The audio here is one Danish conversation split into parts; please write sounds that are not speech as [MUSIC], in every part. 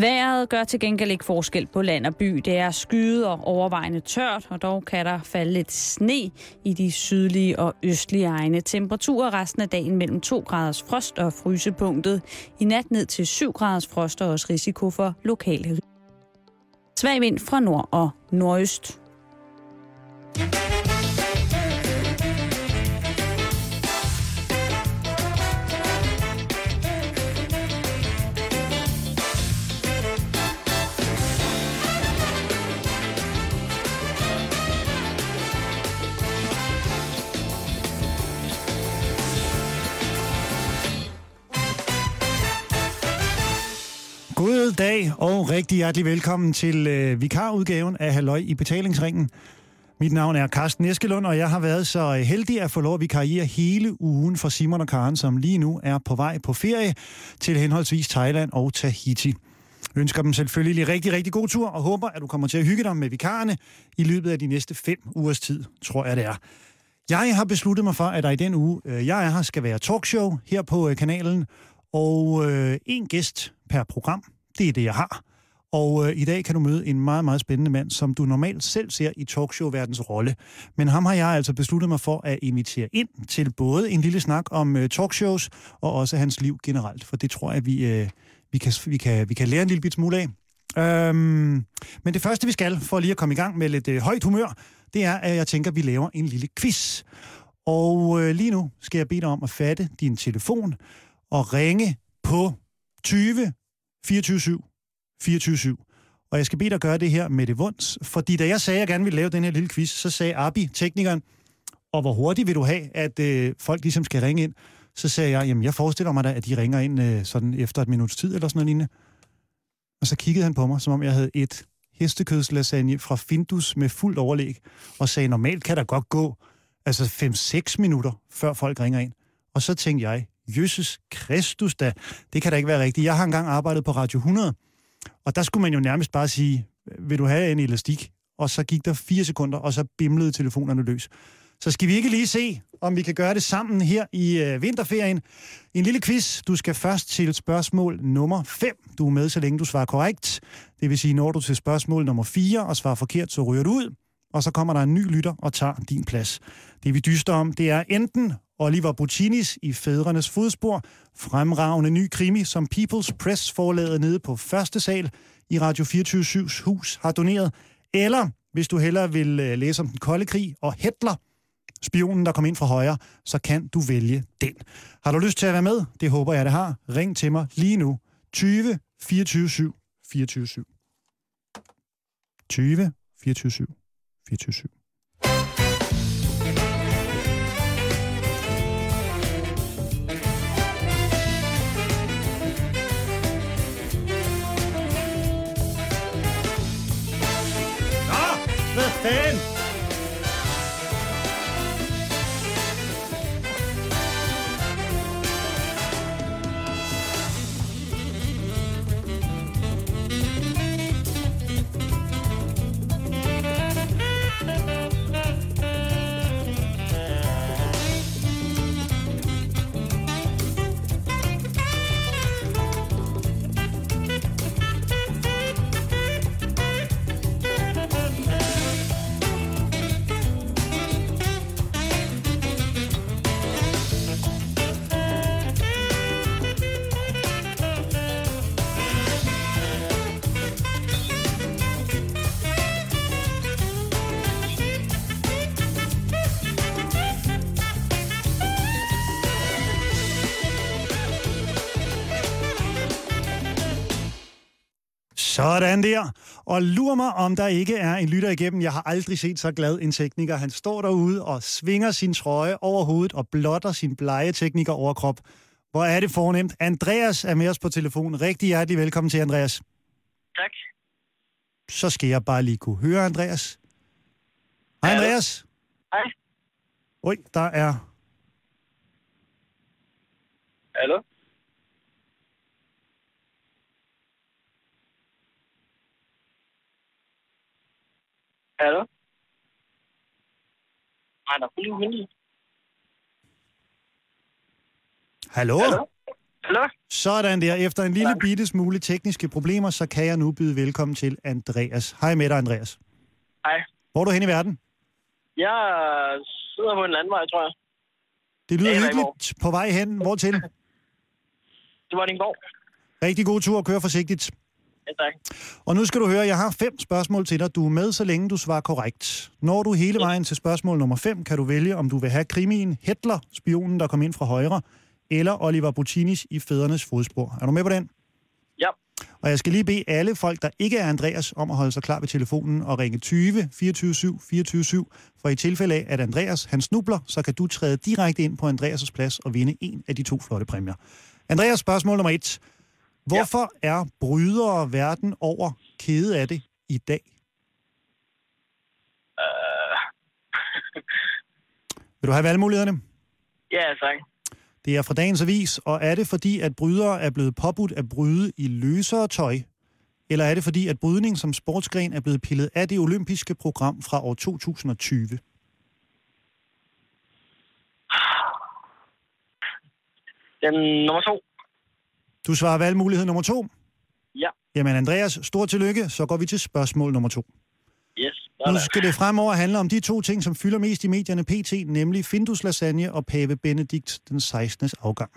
Været gør til gengæld ikke forskel på land og by. Det er skyet og overvejende tørt, og dog kan der falde lidt sne i de sydlige og østlige egne. Temperaturer resten af dagen mellem 2 graders frost og frysepunktet. I nat ned til 7 graders frost og også risiko for lokale Svag vind fra nord og nordøst. God og rigtig hjertelig velkommen til øh, vikarudgaven af Halløj i betalingsringen. Mit navn er Carsten Eskelund, og jeg har været så heldig at få lov at vikariere hele ugen for Simon og Karen, som lige nu er på vej på ferie til henholdsvis Thailand og Tahiti. Jeg ønsker dem selvfølgelig rigtig, rigtig god tur, og håber, at du kommer til at hygge dig med vikarerne i løbet af de næste fem ugers tid, tror jeg det er. Jeg har besluttet mig for, at der i den uge, øh, jeg er her, skal være talkshow her på øh, kanalen, og øh, en gæst per program. Det er det, jeg har. Og øh, i dag kan du møde en meget, meget spændende mand, som du normalt selv ser i talkshow-verdens rolle. Men ham har jeg altså besluttet mig for at invitere ind til både en lille snak om øh, talkshows, og også hans liv generelt. For det tror jeg, vi, øh, vi, kan, vi, kan, vi kan lære en lille bit smule af. Øhm, men det første, vi skal, for lige at komme i gang med lidt øh, højt humør, det er, at jeg tænker, at vi laver en lille quiz. Og øh, lige nu skal jeg bede dig om at fatte din telefon og ringe på 20 24 7 24 7. Og jeg skal bede dig gøre det her med det vunds, fordi da jeg sagde, at jeg gerne ville lave den her lille quiz, så sagde Abi, teknikeren, og hvor hurtigt vil du have, at øh, folk ligesom skal ringe ind? Så sagde jeg, jamen jeg forestiller mig da, at de ringer ind øh, sådan efter et minuts tid eller sådan noget lignende. Og så kiggede han på mig, som om jeg havde et hestekødslasagne fra Findus med fuldt overlæg, og sagde, normalt kan der godt gå altså 5-6 minutter, før folk ringer ind. Og så tænkte jeg, Jesus Kristus da, det kan da ikke være rigtigt. Jeg har engang arbejdet på Radio 100, og der skulle man jo nærmest bare sige, vil du have en elastik? Og så gik der fire sekunder, og så bimlede telefonerne løs. Så skal vi ikke lige se, om vi kan gøre det sammen her i øh, vinterferien. En lille quiz. Du skal først til spørgsmål nummer 5. Du er med, så længe du svarer korrekt. Det vil sige, når du til spørgsmål nummer 4 og svarer forkert, så ryger du ud. Og så kommer der en ny lytter og tager din plads. Det vi dyster om, det er enten Oliver Buccinis i Fædrenes Fodspor, fremragende ny krimi, som People's Press forladet nede på første sal i Radio 24-7's hus har doneret, eller hvis du hellere vil øh, læse om den kolde krig og Hitler, spionen, der kom ind fra højre, så kan du vælge den. Har du lyst til at være med? Det håber jeg, det har. Ring til mig lige nu. 20 24 7 24 7. 20 24 7 24 7. 10. Sådan der. Og lur mig, om der ikke er en lytter igennem. Jeg har aldrig set så glad en tekniker. Han står derude og svinger sin trøje over hovedet og blotter sin blege tekniker overkrop. Hvor er det fornemt. Andreas er med os på telefon. Rigtig hjertelig velkommen til, Andreas. Tak. Så skal jeg bare lige kunne høre, Andreas. Hej. Andreas. Hej. Oj, der er... Hallo? Hallo? Er kun lige Hallo? Hallo? Hallo? Sådan der. Efter en lille bitte smule tekniske problemer, så kan jeg nu byde velkommen til Andreas. Hej med dig, Andreas. Hej. Hvor er du hen i verden? Jeg sidder på en landvej, tror jeg. Det lyder Ja, hyggeligt. På vej hen. Hvor til? Det var din gård. Rigtig god tur. Kør forsigtigt. Ja, tak. Og nu skal du høre, jeg har fem spørgsmål til dig. Du er med, så længe du svarer korrekt. Når du hele vejen til spørgsmål nummer 5, kan du vælge, om du vil have krimien Hitler, spionen, der kom ind fra højre, eller Oliver Butinis i Fædernes fodspor. Er du med på den? Ja. Og jeg skal lige bede alle folk, der ikke er Andreas, om at holde sig klar ved telefonen og ringe 20 24 7 24 7. For i tilfælde af, at Andreas han snubler, så kan du træde direkte ind på Andreas' plads og vinde en af de to flotte præmier. Andreas, spørgsmål nummer et. Hvorfor er brydere verden over kede af det i dag? Uh, Vil du have valgmulighederne? ja, tak. Det er fra dagens avis, og er det fordi, at brydere er blevet påbudt at bryde i løsere tøj? Eller er det fordi, at brydning som sportsgren er blevet pillet af det olympiske program fra år 2020? Den nummer to. Du svarer valgmulighed nummer to. Ja. Jamen Andreas, stort tillykke. Så går vi til spørgsmål nummer to. Yes. Nu Sådan. skal det fremover handle om de to ting, som fylder mest i medierne pt, nemlig Findus lasagne og pave Benedikt den 16. afgang.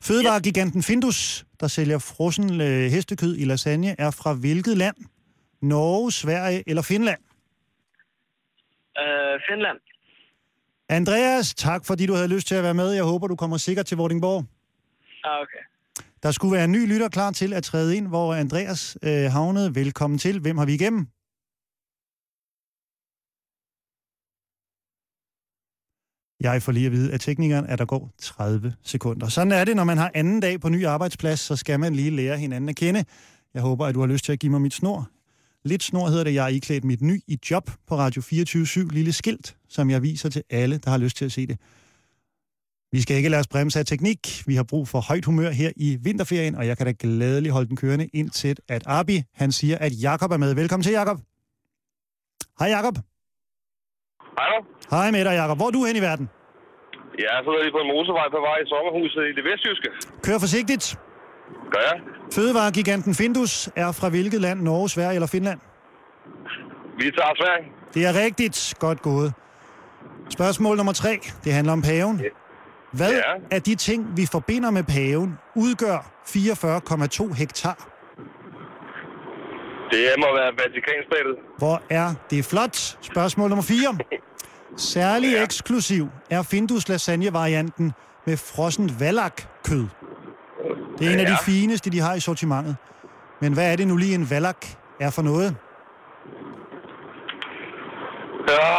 Fødevaregiganten Findus, der sælger frossen øh, hestekød i lasagne, er fra hvilket land? Norge, Sverige eller Finland? Uh, Finland. Andreas, tak fordi du havde lyst til at være med. Jeg håber, du kommer sikkert til Vordingborg. Ah, okay. Der skulle være en ny lytter klar til at træde ind, hvor Andreas øh, havnede. Velkommen til. Hvem har vi igennem? Jeg får lige at vide af teknikeren, at der går 30 sekunder. Sådan er det, når man har anden dag på ny arbejdsplads, så skal man lige lære hinanden at kende. Jeg håber, at du har lyst til at give mig mit snor. Lidt snor hedder det, jeg er iklædt mit ny i job på Radio 24 lille skilt, som jeg viser til alle, der har lyst til at se det. Vi skal ikke lade os bremse af teknik. Vi har brug for højt humør her i vinterferien, og jeg kan da glædeligt holde den kørende indtil, at Arbi, han siger, at Jakob er med. Velkommen til, Jakob. Hej, Jakob. Hallo? Hej med dig, Jakob. Hvor er du hen i verden? Jeg sidder lige på en motorvej på vej i sommerhuset i det vestjyske. Kør forsigtigt. Gør jeg? Fødevaregiganten Findus er fra hvilket land? Norge, Sverige eller Finland? Vi tager Sverige. Det er rigtigt. Godt gået. Spørgsmål nummer tre. Det handler om paven. Hvad Ja. af de ting, vi forbinder med paven, udgør 44,2 hektar? Det må være Vatikanstatet. Hvor er det flot? Spørgsmål nummer 4. Særlig Ja. eksklusiv er Findus lasagne-varianten med frossent valak-kød. Det er en af de fineste, de har i sortimentet. Men hvad er det nu lige en valak er for noget? Ja,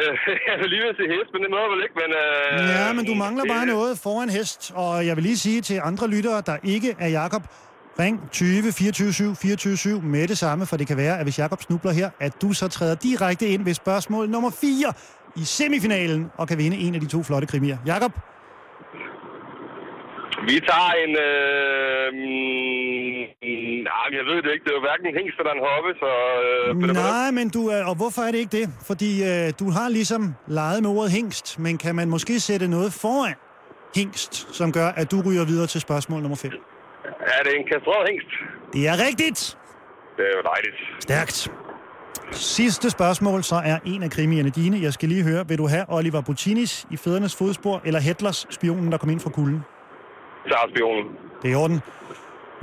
[LAUGHS] jeg vil lige vil sige hest, men det må jeg vel ikke, men... Øh, Ja, men du mangler bare noget foran hest. Og jeg vil lige sige til andre lyttere, der ikke er Jakob, ring 20 24 7 24 7 med det samme, for det kan være, at hvis Jakob snubler her, at du så træder direkte ind ved spørgsmål nummer 4 i semifinalen og kan vinde en af de to flotte krimier. Jakob, Vi tager en... Øh, mm, nej, men jeg ved det ikke. Det er jo hverken en hængst eller en hoppe, så... Øh? Nej, men du og hvorfor er det ikke det? Fordi øh, du har ligesom leget med ordet hængst, men kan man måske sætte noget foran hængst, som gør, at du ryger videre til spørgsmål nummer 5? Er det en kastreret hængst? Det er rigtigt! Det er jo dejligt. Stærkt. Sidste spørgsmål, så er en af krimierne dine. Jeg skal lige høre, vil du have Oliver Butinis i Fædernes Fodspor, eller Hitlers spionen, der kom ind fra kulden? Tager spionen. Det er i orden.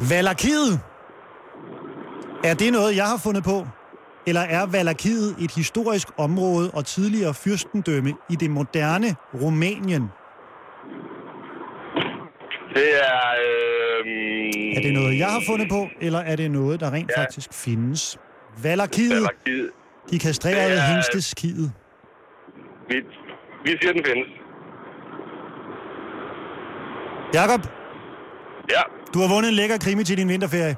Valakiet. Er det noget, jeg har fundet på? Eller er Valakiet et historisk område og tidligere fyrstendømme i det moderne Rumænien? Det er... Øh, Er det noget, jeg har fundet på, eller er det noget, der rent Ja. faktisk findes? Valakiet, Valakiet. de kastrerede er- hængsteskidet. Vi, vi siger, den findes. Jakob, Ja, du har vundet en lækker krimi til din vinterferie.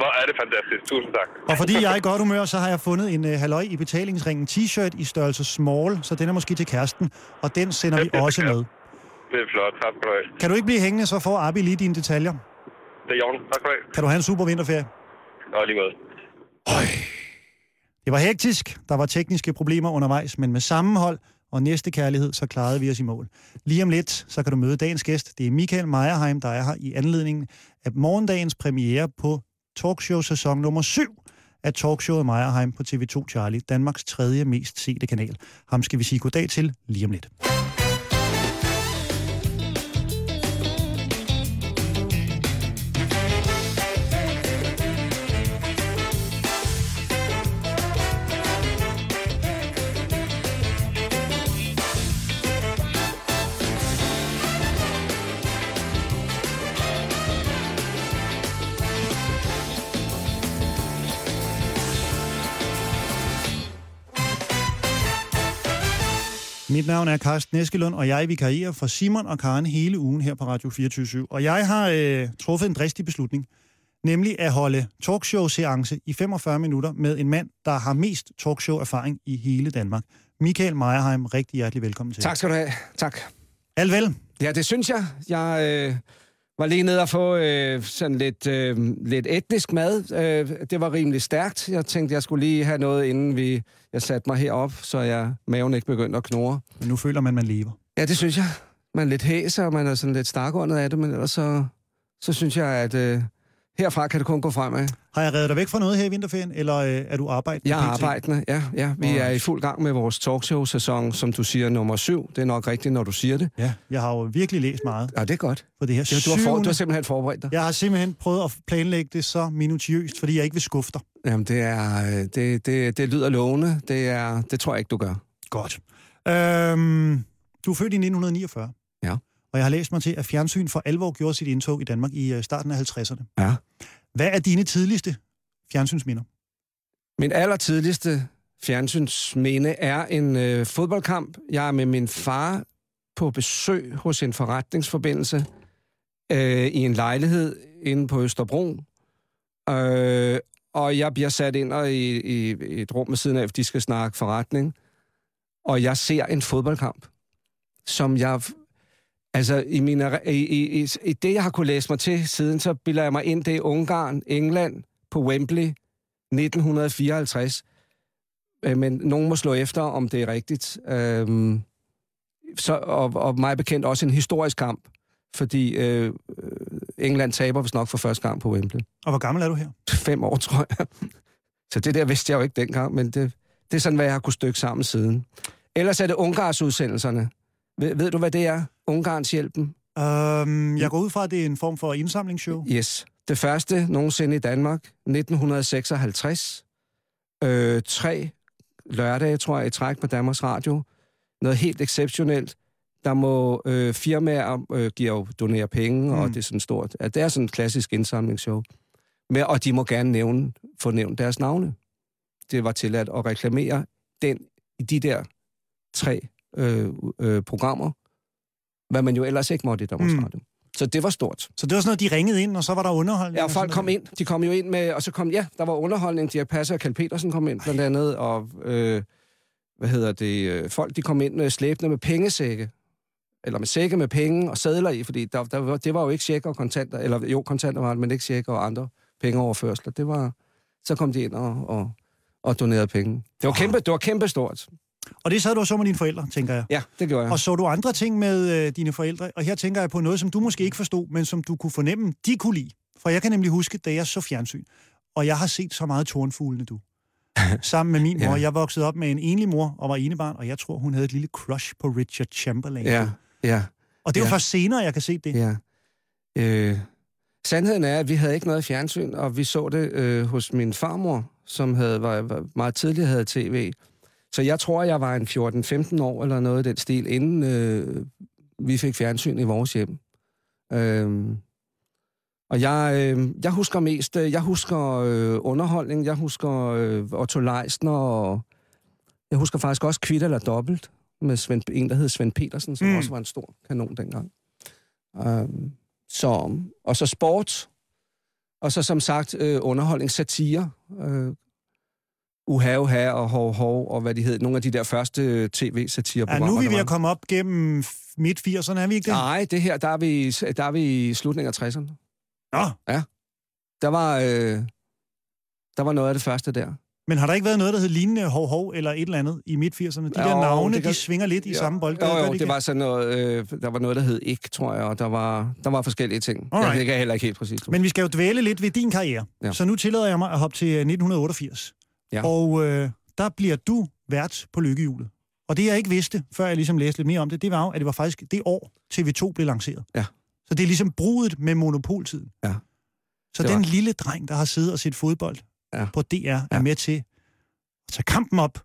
hvor er det fantastisk. Tusind tak. Og fordi jeg er i godt humør, så har jeg fundet en uh, halløj i betalingsringen t-shirt i størrelse small, så den er måske til kæresten, og den sender vi også med. Det er flot. Tak skal du have. Kan du ikke blive hængende, så får Abi lige dine detaljer. Det er Jørgen. Tak skal du have. Kan du have en super vinterferie? Og lige måde. Det var hektisk, der var tekniske problemer undervejs, men med sammenhold og næste kærlighed, så klarede vi os i mål. Lige om lidt, så kan du møde dagens gæst. Det er Michael Meierheim, der er her i anledningen af morgendagens premiere på talkshow sæson nummer 7 af talkshowet Meierheim på TV2 Charlie, Danmarks tredje mest sete kanal. Ham skal vi sige goddag til lige om lidt. Mit navn er Carsten Eskelund, og jeg vikarierer for Simon og Karen hele ugen her på Radio 24 Og jeg har øh, truffet en dristig beslutning, nemlig at holde talkshow-seance i 45 minutter med en mand, der har mest talkshow-erfaring i hele Danmark. Michael Meierheim, rigtig hjertelig velkommen til. Tak skal du have. Tak. Alt vel? Ja, det synes jeg. Jeg øh, var lige nede og få øh, sådan lidt, øh, lidt etnisk mad. Øh, det var rimelig stærkt. Jeg tænkte, jeg skulle lige have noget, inden vi, jeg satte mig herop, så jeg maven ikke begyndte at knurre. Men nu føler man, man lever. Ja, det synes jeg. Man er lidt hæser, og man er sådan lidt stakåndet af det, men ellers så, så synes jeg, at øh, herfra kan det kun gå fremad. Har jeg reddet dig væk fra noget her i vinterferien, eller øh, er du arbejdende? Jeg er arbejdende, ja. ja. Vi er i fuld gang med vores talkshow-sæson, som du siger, nummer syv. Det er nok rigtigt, når du siger det. Ja, jeg har jo virkelig læst meget Ja, det er godt. på det her Det, du, har for, du har simpelthen forberedt dig. Jeg har simpelthen prøvet at planlægge det så minutiøst, fordi jeg ikke vil skuffe dig. Jamen, det, er, øh, det, det, det lyder lovende. Det, er, det tror jeg ikke, du gør. Godt. Øhm, du er født i 1949. Og jeg har læst mig til, at fjernsyn for alvor gjorde sit indtog i Danmark i øh, starten af 50'erne. Ja. Hvad er dine tidligste fjernsynsminder? Min allertidligste fjernsynsminde er en øh, fodboldkamp. Jeg er med min far på besøg hos en forretningsforbindelse øh, i en lejlighed inde på Østerbro. Øh, og jeg bliver sat ind og i, i, i et rum ved siden af, fordi de skal snakke forretning. Og jeg ser en fodboldkamp, som jeg... Altså, i, mine, i, i, i, det, jeg har kunne læse mig til siden, så bilder jeg mig ind, det er Ungarn, England på Wembley 1954. Øh, Men nogen må slå efter, om det er rigtigt. Øhm, så, og, og mig bekendt også en historisk kamp, fordi øh, øh, England taber vist nok for første gang på Wembley. Og hvor gammel er du her? Fem år, tror jeg. [LAUGHS] Så det der vidste jeg jo ikke dengang, men det, det er sådan, hvad jeg har kunnet stykke sammen siden. Ellers er det Ungars udsendelserne. Ved, ved du, hvad det er? Ungarns hjælpen? Øhm, jeg går ud fra, at det er en form for indsamlingsshow. Yes. Det første nogensinde i Danmark, 1956. Øh, tre lørdage, tror jeg, i træk på Danmarks Radio. Noget helt exceptionelt. Der må øh, firmaer øh, give jo donere penge, mm. og det er sådan stort. Ja, det er sådan en klassisk indsamlingsshow. Men, og de må gerne nævne, få nævnt deres navne. Det var tilladt at reklamere den i de der tre øh, øh, programmer, hvad man jo ellers ikke måtte i Danmarks Mm. Radio. Så det var stort. Så det var sådan noget, de ringede ind, og så var der underholdning. Ja, og folk kom noget. ind. De kom jo ind med, og så kom, ja, der var underholdning. Dirk Passer og Kjeld Petersen kom ind blandt andet, og øh, hvad hedder det, øh, folk de kom ind med slæbende med pengesække, eller med sække med penge og sædler i, fordi der, der, det var jo ikke check og kontanter, eller jo, kontanter var det, men ikke check og andre pengeoverførsler. Det var, så kom de ind og, og, og donerede penge. Det var kæmpe, det var kæmpe stort. Og det sad du og så med dine forældre, tænker jeg. Ja, det gjorde jeg. Og så du andre ting med øh, dine forældre? Og her tænker jeg på noget, som du måske ikke forstod, men som du kunne fornemme, de kunne lide. For jeg kan nemlig huske, da jeg så fjernsyn, og jeg har set så meget tårnfuglene, du. [LAUGHS] Sammen med min mor. Ja. Jeg voksede op med en enlig mor og var enebarn, og jeg tror, hun havde et lille crush på Richard Chamberlain. Ja, ja. Og det var Ja. først senere, jeg kan se det. Ja. Øh, sandheden er, at vi havde ikke noget fjernsyn, og vi så det øh, hos min farmor, som havde, var, var meget tidligere havde tv. Så jeg tror, jeg var en 14-15 år eller noget af den stil, inden øh, vi fik fjernsyn i vores hjem. Øh, og jeg, øh, jeg husker mest, øh, jeg husker øh, underholdning, jeg husker øh, Otto Leisner, og jeg husker faktisk også Kvitt eller Dobbelt, med Svend, en, der hed Svend Petersen, som Mm. også var en stor kanon dengang. Um, så, og så sport, og så som sagt øh, underholdning, satire, øh, uha, uha og hov, hov, og hvad de hed, nogle af de der første øh, Ja, tv-satireprogrammer. nu er vi der ved at komme op gennem midt-80'erne, er vi ikke det? Nej, det her, der er vi, der er vi i slutningen af 60'erne. Nå, Der var, øh, der var noget af det første der. Men har der ikke været noget, der hed lignende hov hov eller et eller andet i midt-80'erne? De der Jo, navne, det kan- de svinger lidt i samme bold. Jo, jo, det var sådan noget, øh, der var noget, der hed ikke, tror jeg, og der var, der var forskellige ting. Alright. Jeg, det kan jeg heller ikke helt præcis. Men vi skal jo dvæle lidt ved din karriere. Ja. Ja. Så nu tillader jeg mig at hoppe til øh, 1988. Ja. Og øh, der bliver du vært på lykkehjulet. Og det jeg ikke vidste, før jeg ligesom læste lidt mere om det, det var jo, at det var faktisk det år, TV2 blev lanceret. Ja. Så det er ligesom brudet med monopoltiden. Ja. Så Det den var- lille dreng, der har siddet og set fodbold Ja. på DR, er Ja. med til at tage kampen op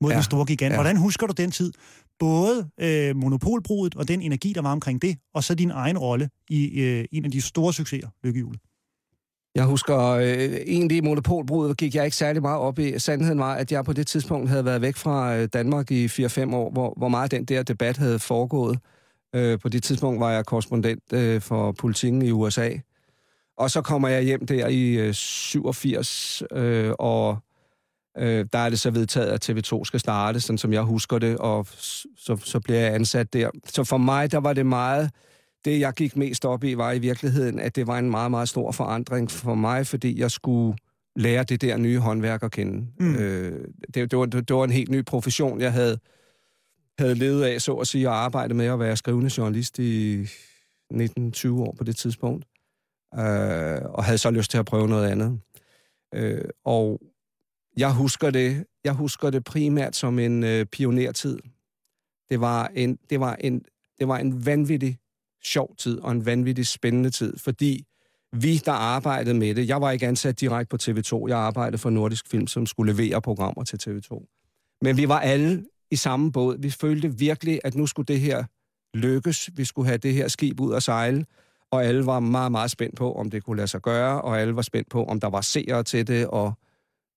mod Ja. den store gigant. Ja. Hvordan husker du den tid? Både øh, monopolbrudet og den energi, der var omkring det, og så din egen rolle i øh, en af de store succeser, lykkehjulet. Jeg husker, øh, egentlig i monopolbruddet gik jeg ikke særlig meget op i. Sandheden var, at jeg på det tidspunkt havde været væk fra øh, Danmark i 4-5 år, hvor, hvor meget den der debat havde foregået. Øh, på det tidspunkt var jeg korrespondent øh, for politikken i USA. Og så kommer jeg hjem der i øh, 87, øh, og øh, der er det så vedtaget, at TV2 skal starte, sådan som jeg husker det, og s- så, så bliver jeg ansat der. Så for mig, der var det meget det, jeg gik mest op i, var i virkeligheden, at det var en meget, meget stor forandring for mig, fordi jeg skulle lære det der nye håndværk at kende. Mm. Øh, det, det, var, det var en helt ny profession, jeg havde, havde levet af, så at sige, og arbejdet med at være skrivende journalist i 19-20 år på det tidspunkt. Øh, og havde så lyst til at prøve noget andet. Øh, og jeg husker det, jeg husker det primært som en øh, pionertid. Det var en, det var en, det var en vanvittig sjov tid og en vanvittig spændende tid, fordi vi, der arbejdede med det, jeg var ikke ansat direkte på TV2, jeg arbejdede for Nordisk Film, som skulle levere programmer til TV2. Men vi var alle i samme båd. Vi følte virkelig, at nu skulle det her lykkes. Vi skulle have det her skib ud at sejle, og alle var meget, meget spændt på, om det kunne lade sig gøre, og alle var spændt på, om der var seere til det, og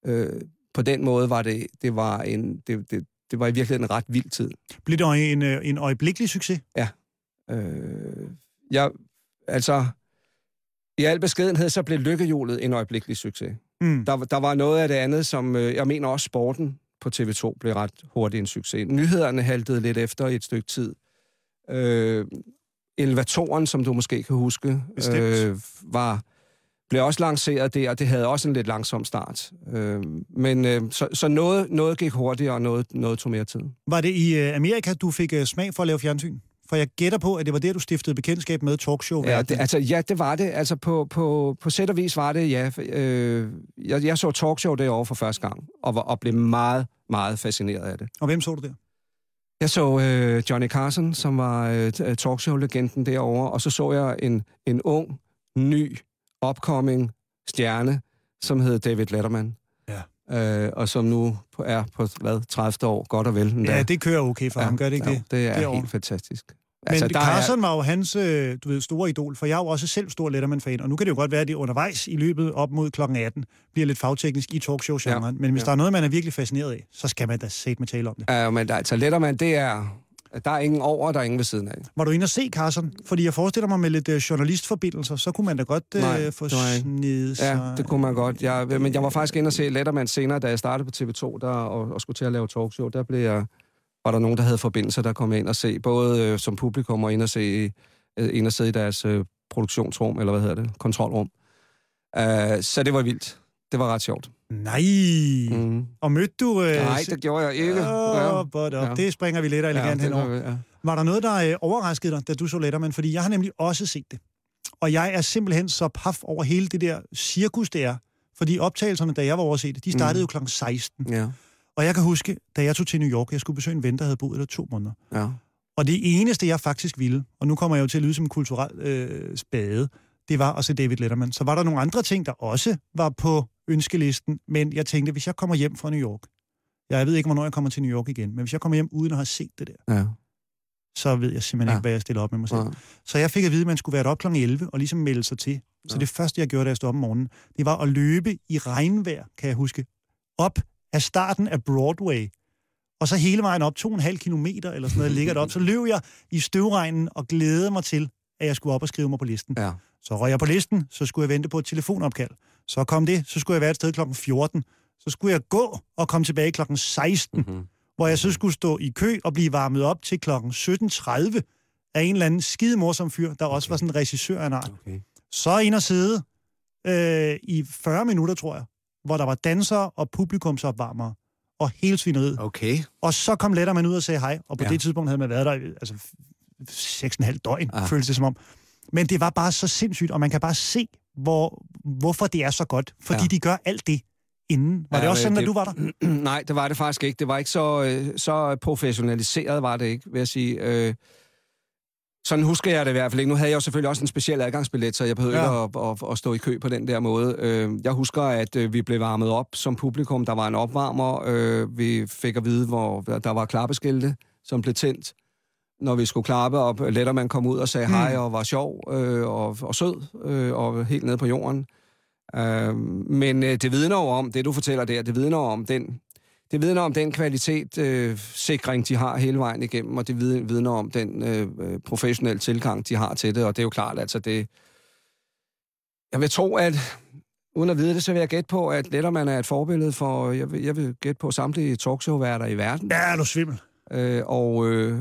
øh, på den måde var det, det var en, det, det, det var i virkeligheden en ret vild tid. Blev det en, øh, en øjeblikkelig succes? Øh, jeg, altså, i al beskedenhed, så blev lykkehjulet en øjeblikkelig succes. Mm. Der, der var noget af det andet, som øh, jeg mener også sporten på TV2 blev ret hurtigt en succes. Nyhederne haltede lidt efter i et stykke tid. Øh, Elevatoren, som du måske kan huske, Bestemt. øh, var, blev også lanceret der, og det havde også en lidt langsom start. Øh, men øh, så, så noget, noget gik hurtigere, og noget, noget tog mere tid. Var det i øh, Amerika, du fik øh, smag for at lave fjernsyn? For jeg gætter på, at det var der, du stiftede bekendtskab med talkshow. Ja, det, altså, ja, det var det. Altså, på, på, på sæt og vis var det, ja. Øh, jeg, jeg så talkshow derovre for første gang, og, var, og blev meget, meget fascineret af det. Og hvem så du der? Jeg så øh, Johnny Carson, som var øh, talkshow-legenden derovre, og så så jeg en, en ung, ny, upcoming stjerne, som hed David Letterman. Ja. Øh, og som nu er på, hvad, 30 år, godt og vel. endda. Ja, det kører okay for ja, ham, gør det ikke jo, det? det er Derovre. helt fantastisk. Men altså, der er- Carson var jo hans øh, du ved, store idol, for jeg er jo også selv stor Letterman-fan, og nu kan det jo godt være, at det undervejs i løbet op mod klokken 18 bliver lidt fagteknisk i talkshow-genren, Ja, men hvis ja. der er noget, man er virkelig fascineret af, så skal man da sæt med tale om det. Ja, men der, altså Letterman, det er... Der er ingen over, der er ingen ved siden af. Var du inde og se Carson? Fordi jeg forestiller mig med lidt øh, journalistforbindelser, så kunne man da godt Nej, øh, få jeg ikke. snedet sig... Ja, det kunne man godt. Jeg, men jeg var faktisk inde og se Letterman senere, da jeg startede på TV2 der, og, og skulle til at lave talkshow. Der blev jeg, var der nogen, der havde forbindelser, der kom ind og se, både øh, som publikum og ind og se, øh, ind og sidde i deres øh, produktionsrum, eller hvad hedder det, kontrolrum. Uh, så det var vildt. Det var ret sjovt. Nej! Mm. Mm. Og mødte du... Øh, Nej, det gjorde jeg ikke. Åh, but up. Ja. Det springer vi lidt og elegant det henover. var- ja. Var der noget, der øh, overraskede dig, da du så Letterman? Fordi jeg har nemlig også set det. Og jeg er simpelthen så paf over hele det der cirkus, det er. Fordi optagelserne, da jeg var over at se det, de startede Mm. jo klokken 16. Ja, Og jeg kan huske, da jeg tog til New York, jeg skulle besøge en ven, der havde boet der to måneder. ja. Og det eneste, jeg faktisk ville, og nu kommer jeg jo til at lyde som en kulturel øh, spade, det var at se David Letterman. Så var der nogle andre ting, der også var på ønskelisten, men jeg tænkte, hvis jeg kommer hjem fra New York, jeg ved ikke, hvornår jeg kommer til New York igen, men hvis jeg kommer hjem uden at have set det der, ja. så ved jeg simpelthen Ja. ikke, hvad jeg stiller op med mig selv. ja. Så jeg fik at vide, at man skulle være op kl. 11 og ligesom melde sig til. Så Ja. det første, jeg gjorde, da jeg stod op om morgenen, det var at løbe i regnvejr, kan jeg huske, op af starten af Broadway. Og så hele vejen op, to og en halv kilometer eller sådan noget, ligger det op. Så løb jeg i støvregnen og glædede mig til, at jeg skulle op og skrive mig på listen. ja. Så røg jeg på listen, så skulle jeg vente på et telefonopkald. Så kom det, så skulle jeg være et sted klokken 14. Så skulle jeg gå og komme tilbage klokken 16 Mm-hmm. hvor jeg så skulle stå i kø og blive varmet op til klokken 17.30 af en eller anden skide morsom fyr, der også var sådan en regissør af en art. Okay. Så ind og sidde øh, i 40 minutter, tror jeg, hvor der var dansere og publikumsopvarmere og hele svineriet. Okay. Og så kom Letterman ud og sagde hej, og på Ja. det tidspunkt havde man været der altså 6,5 døgn, ah. føles det som om. Men det var bare så sindssygt, og man kan bare se, hvor, hvorfor det er så godt. Fordi Ja. de gør alt det inden. Var ja, det også sådan, det- at du var der? [CLEARS THROAT] Nej, det var det faktisk ikke. Det var ikke så, øh, så professionaliseret, var det ikke, vil jeg sige. Øh, sådan husker jeg det i hvert fald ikke. Nu havde jeg jo selvfølgelig også en speciel adgangsbillet, så jeg behøvede Ja. ikke at, at, at stå i kø på den der måde. Øh, jeg husker, at vi blev varmet op som publikum. Der var en opvarmer. Vi fik at vide, hvor der var klappeskilte, som blev tændt når vi skulle klappe op. Letterman kom ud og sagde Mm. hej og var sjov øh, og, og sød øh, og helt nede på jorden. Øh, men øh, det vidner jo om, det du fortæller der, det vidner om den, det vidner om den kvalitet, øh, sikring, de har hele vejen igennem, og det vid- vidner om den øh, øh, professionelle tilgang, de har til det, og det er jo klart, altså det... Jeg vil tro, at uden at vide det, så vil jeg gætte på, at Letterman er et forbillede for, jeg vil, jeg vil gætte på samtlige talkshow-værter i verden. Ja, er du svimmel. Øh, og øh,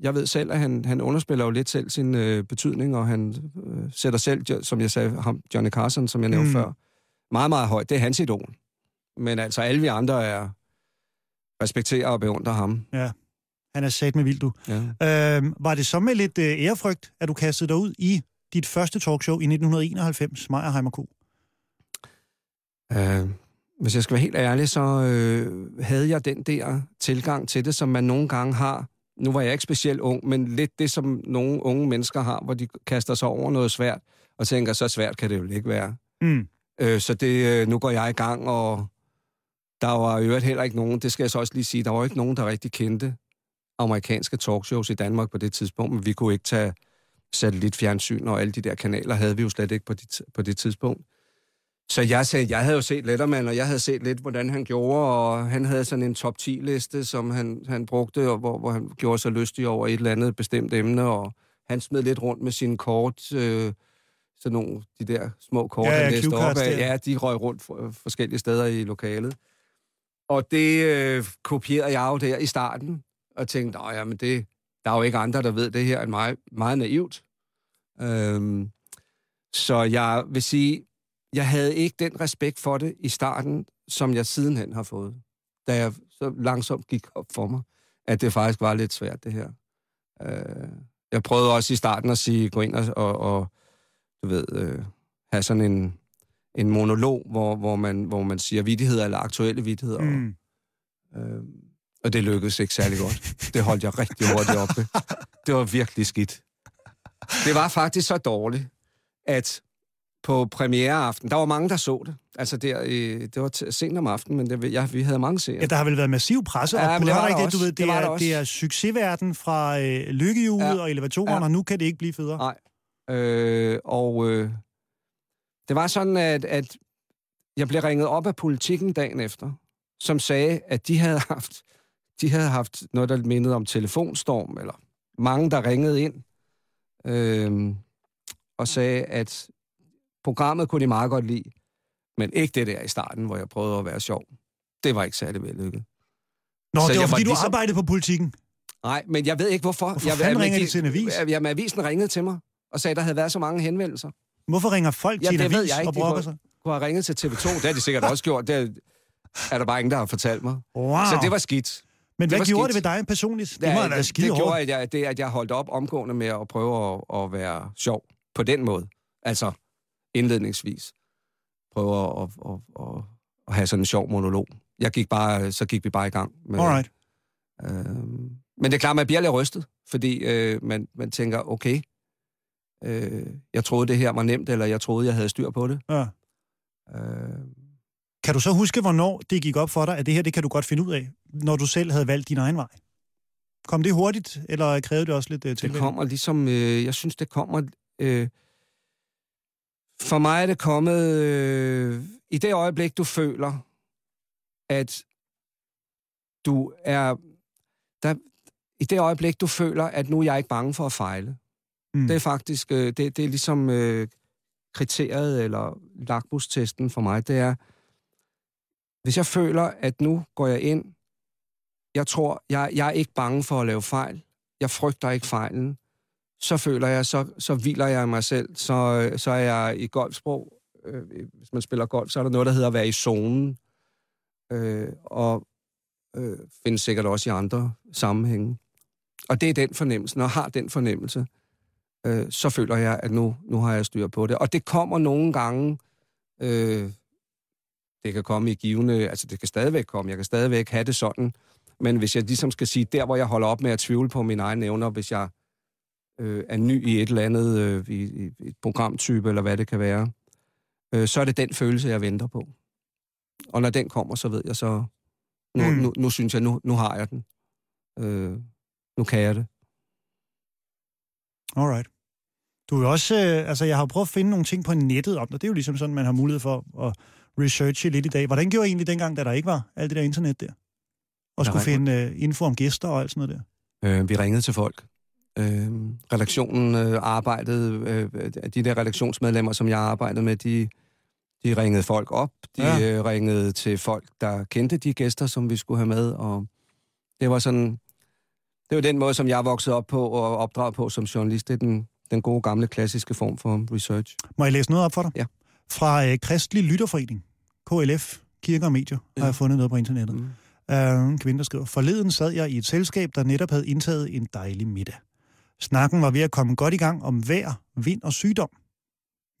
jeg ved selv, at han, han underspiller jo lidt selv sin øh, betydning, og han øh, sætter selv, som jeg sagde, ham, Johnny Carson, som jeg nævnte Mm. før, meget, meget højt. Det er hans idol. Men altså, alle vi andre er respekterer og beundrer ham. Han er sat med vildt, du. Ja. Øhm, var det så med lidt øh, ærefrygt, at du kastede dig ud i dit første talkshow i 1991, Meierheim og. Øh, hvis jeg skal være helt ærlig, så øh, havde jeg den der tilgang til det, som man nogle gange har. Nu var jeg ikke specielt ung, men lidt det, som nogle unge mennesker har, hvor de kaster sig over noget svært, og tænker, så svært kan det jo ikke være. Mm. Øh, så det, øh, nu går jeg i gang, og der var i øvrigt heller ikke nogen, det skal jeg så også lige sige, der var ikke nogen, der rigtig kendte amerikanske talkshows i Danmark på det tidspunkt, men vi kunne ikke tage satellitfjernsyn, og alle de der kanaler havde vi jo slet ikke på det, på det tidspunkt. Så jeg, sagde, jeg havde jo set Letterman, og jeg havde set lidt, hvordan han gjorde, og han havde sådan en top 10-liste, som han, han brugte, og hvor, hvor han gjorde sig lystig over et eller andet bestemt emne, og han smed lidt rundt med sine kort, øh, sådan nogle, de der små kort, Ja, ja, han læste op af. Ja, de røg rundt for, forskellige steder i lokalet. Og det øh, kopierede jeg jo der i starten, og tænkte, nej, jamen det, der er jo ikke andre, der ved det her end mig. Meget naivt. Øhm, så jeg vil sige, jeg havde ikke den respekt for det i starten, som jeg sidenhen har fået. Da jeg så langsomt gik op for mig, at det faktisk var lidt svært, det her. Øh, jeg prøvede også i starten at sige, gå ind og, og, og du ved, øh, have sådan en, en monolog, hvor, hvor, man, hvor man siger vidtigheder eller aktuelle vidtigheder. Mm. Øh, og det lykkedes ikke særlig godt. Det holdt jeg rigtig hurtigt oppe. Det var virkelig skidt. Det var faktisk så dårligt, at på premiereaften, der var mange, der så det. Altså der, øh, det var sent om aftenen, men det, ja, vi havde mange seere. Ja, der har vel været massiv presse Ja, men det var ikke der det, du også. ved, Det det, var er, det er succesverden fra øh, lykkehjulet Ja. og elevatoren, Ja. og nu kan det ikke blive federe. Nej. Øh, og øh, det var sådan, at, at jeg blev ringet op af politikken dagen efter, som sagde, at de havde haft, de havde haft noget, der mindede om telefonstorm, eller mange, der ringede ind øh, og sagde, at programmet kunne de meget godt lide, men ikke det der i starten, hvor jeg prøvede at være sjov. Det var ikke særlig vellykket. Nå, Så det var jeg fordi, var du ligesom- arbejdede på politikken. Nej, men jeg ved ikke, hvorfor. Hvorfor jeg, fanden ringer de til en avis? Jamen, avisen ringede til mig og sagde, at der havde været så mange henvendelser. Hvorfor ringer folk Ja, til en det ved avis jeg ikke. og De brokker sig? kunne have ringet til TV2. Det har de sikkert også gjort. Det er der bare ingen, der har fortalt mig. Wow. Så det var skidt. Men hvad var gjorde skidt. det ved dig personligt? Det Ja, må have været det, skide det gjorde, at jeg, det, at jeg holdt op omgående med at prøve at, at være sjov på den måde. Altså indledningsvis. Prøve at, at, at, at, at have sådan en sjov monolog. Jeg gik bare, så gik vi bare i gang. Med, Alright. Øh, men det er klart, man bliver lidt rystet, fordi øh, man, man tænker, okay, øh, jeg troede, det her var nemt, eller jeg troede, jeg havde styr på det. Ja. Øh, Kan du så huske, hvornår det gik op for dig, at det her, det kan du godt finde ud af, når du selv havde valgt din egen vej? Kom det hurtigt, eller krævede det også lidt uh, det tilvænning? kommer ligesom, øh, jeg synes, det kommer... Øh, for mig er det kommet øh, i det øjeblik, du føler, at du er... Der, I det øjeblik, du føler, at nu er jeg ikke bange for at fejle. Mm. Det er faktisk, øh, det, det er ligesom øh, kriteriet eller lakmustesten for mig, det er, hvis jeg føler, at nu går jeg ind, jeg tror, jeg, jeg er ikke bange for at lave fejl, jeg frygter ikke fejlen, så føler jeg, så, så hviler jeg i mig selv, så, øh, så er jeg i golfsprog øh, hvis man spiller golf, så er der noget, der hedder at være i zonen. Øh, og øh, findes sikkert også i andre sammenhænge. Og det er den fornemmelse. Når jeg har den fornemmelse, øh, så føler jeg, at nu, nu har jeg styr på det. Og det kommer nogle gange... Øh, det kan komme i givende... Altså, det kan stadigvæk komme. Jeg kan stadigvæk have det sådan. Men hvis jeg ligesom skal sige, der hvor jeg holder op med at tvivle på mine egne evner, hvis jeg øh, er ny i et eller andet øh, i, i et programtype, eller hvad det kan være, øh, så er det den følelse, jeg venter på. Og når den kommer, så ved jeg så, nu, mm. nu, nu synes jeg, nu, nu har jeg den. Øh, nu kan jeg det. Alright. Du er også, øh, altså jeg har prøvet at finde nogle ting på nettet om det. Det er jo ligesom sådan, man har mulighed for at researche lidt i dag. Hvordan gjorde I egentlig dengang, da der ikke var alt det der internet der? Og skulle finde øh, info om gæster og alt sådan noget der? Øh, vi ringede til folk. Øh, redaktionen øh, arbejdede, øh, de der redaktionsmedlemmer, som jeg arbejdede med, de, de ringede folk op. De ja. øh, ringede til folk, der kendte de gæster, som vi skulle have med. Og det var sådan... Det var den måde, som jeg voksede op på og opdraget på som journalist. Det er den, den gode, gamle, klassiske form for research. Må jeg læse noget op for dig? Ja. Fra øh, Kristelig Lytterforening, KLF, Kirker og Medier, ja. har jeg fundet noget på internettet. Mm. Uh, en kvinde, der skriver, Forleden sad jeg i et selskab, der netop havde indtaget en dejlig middag. Snakken var ved at komme godt i gang om vejr, vind og sygdom.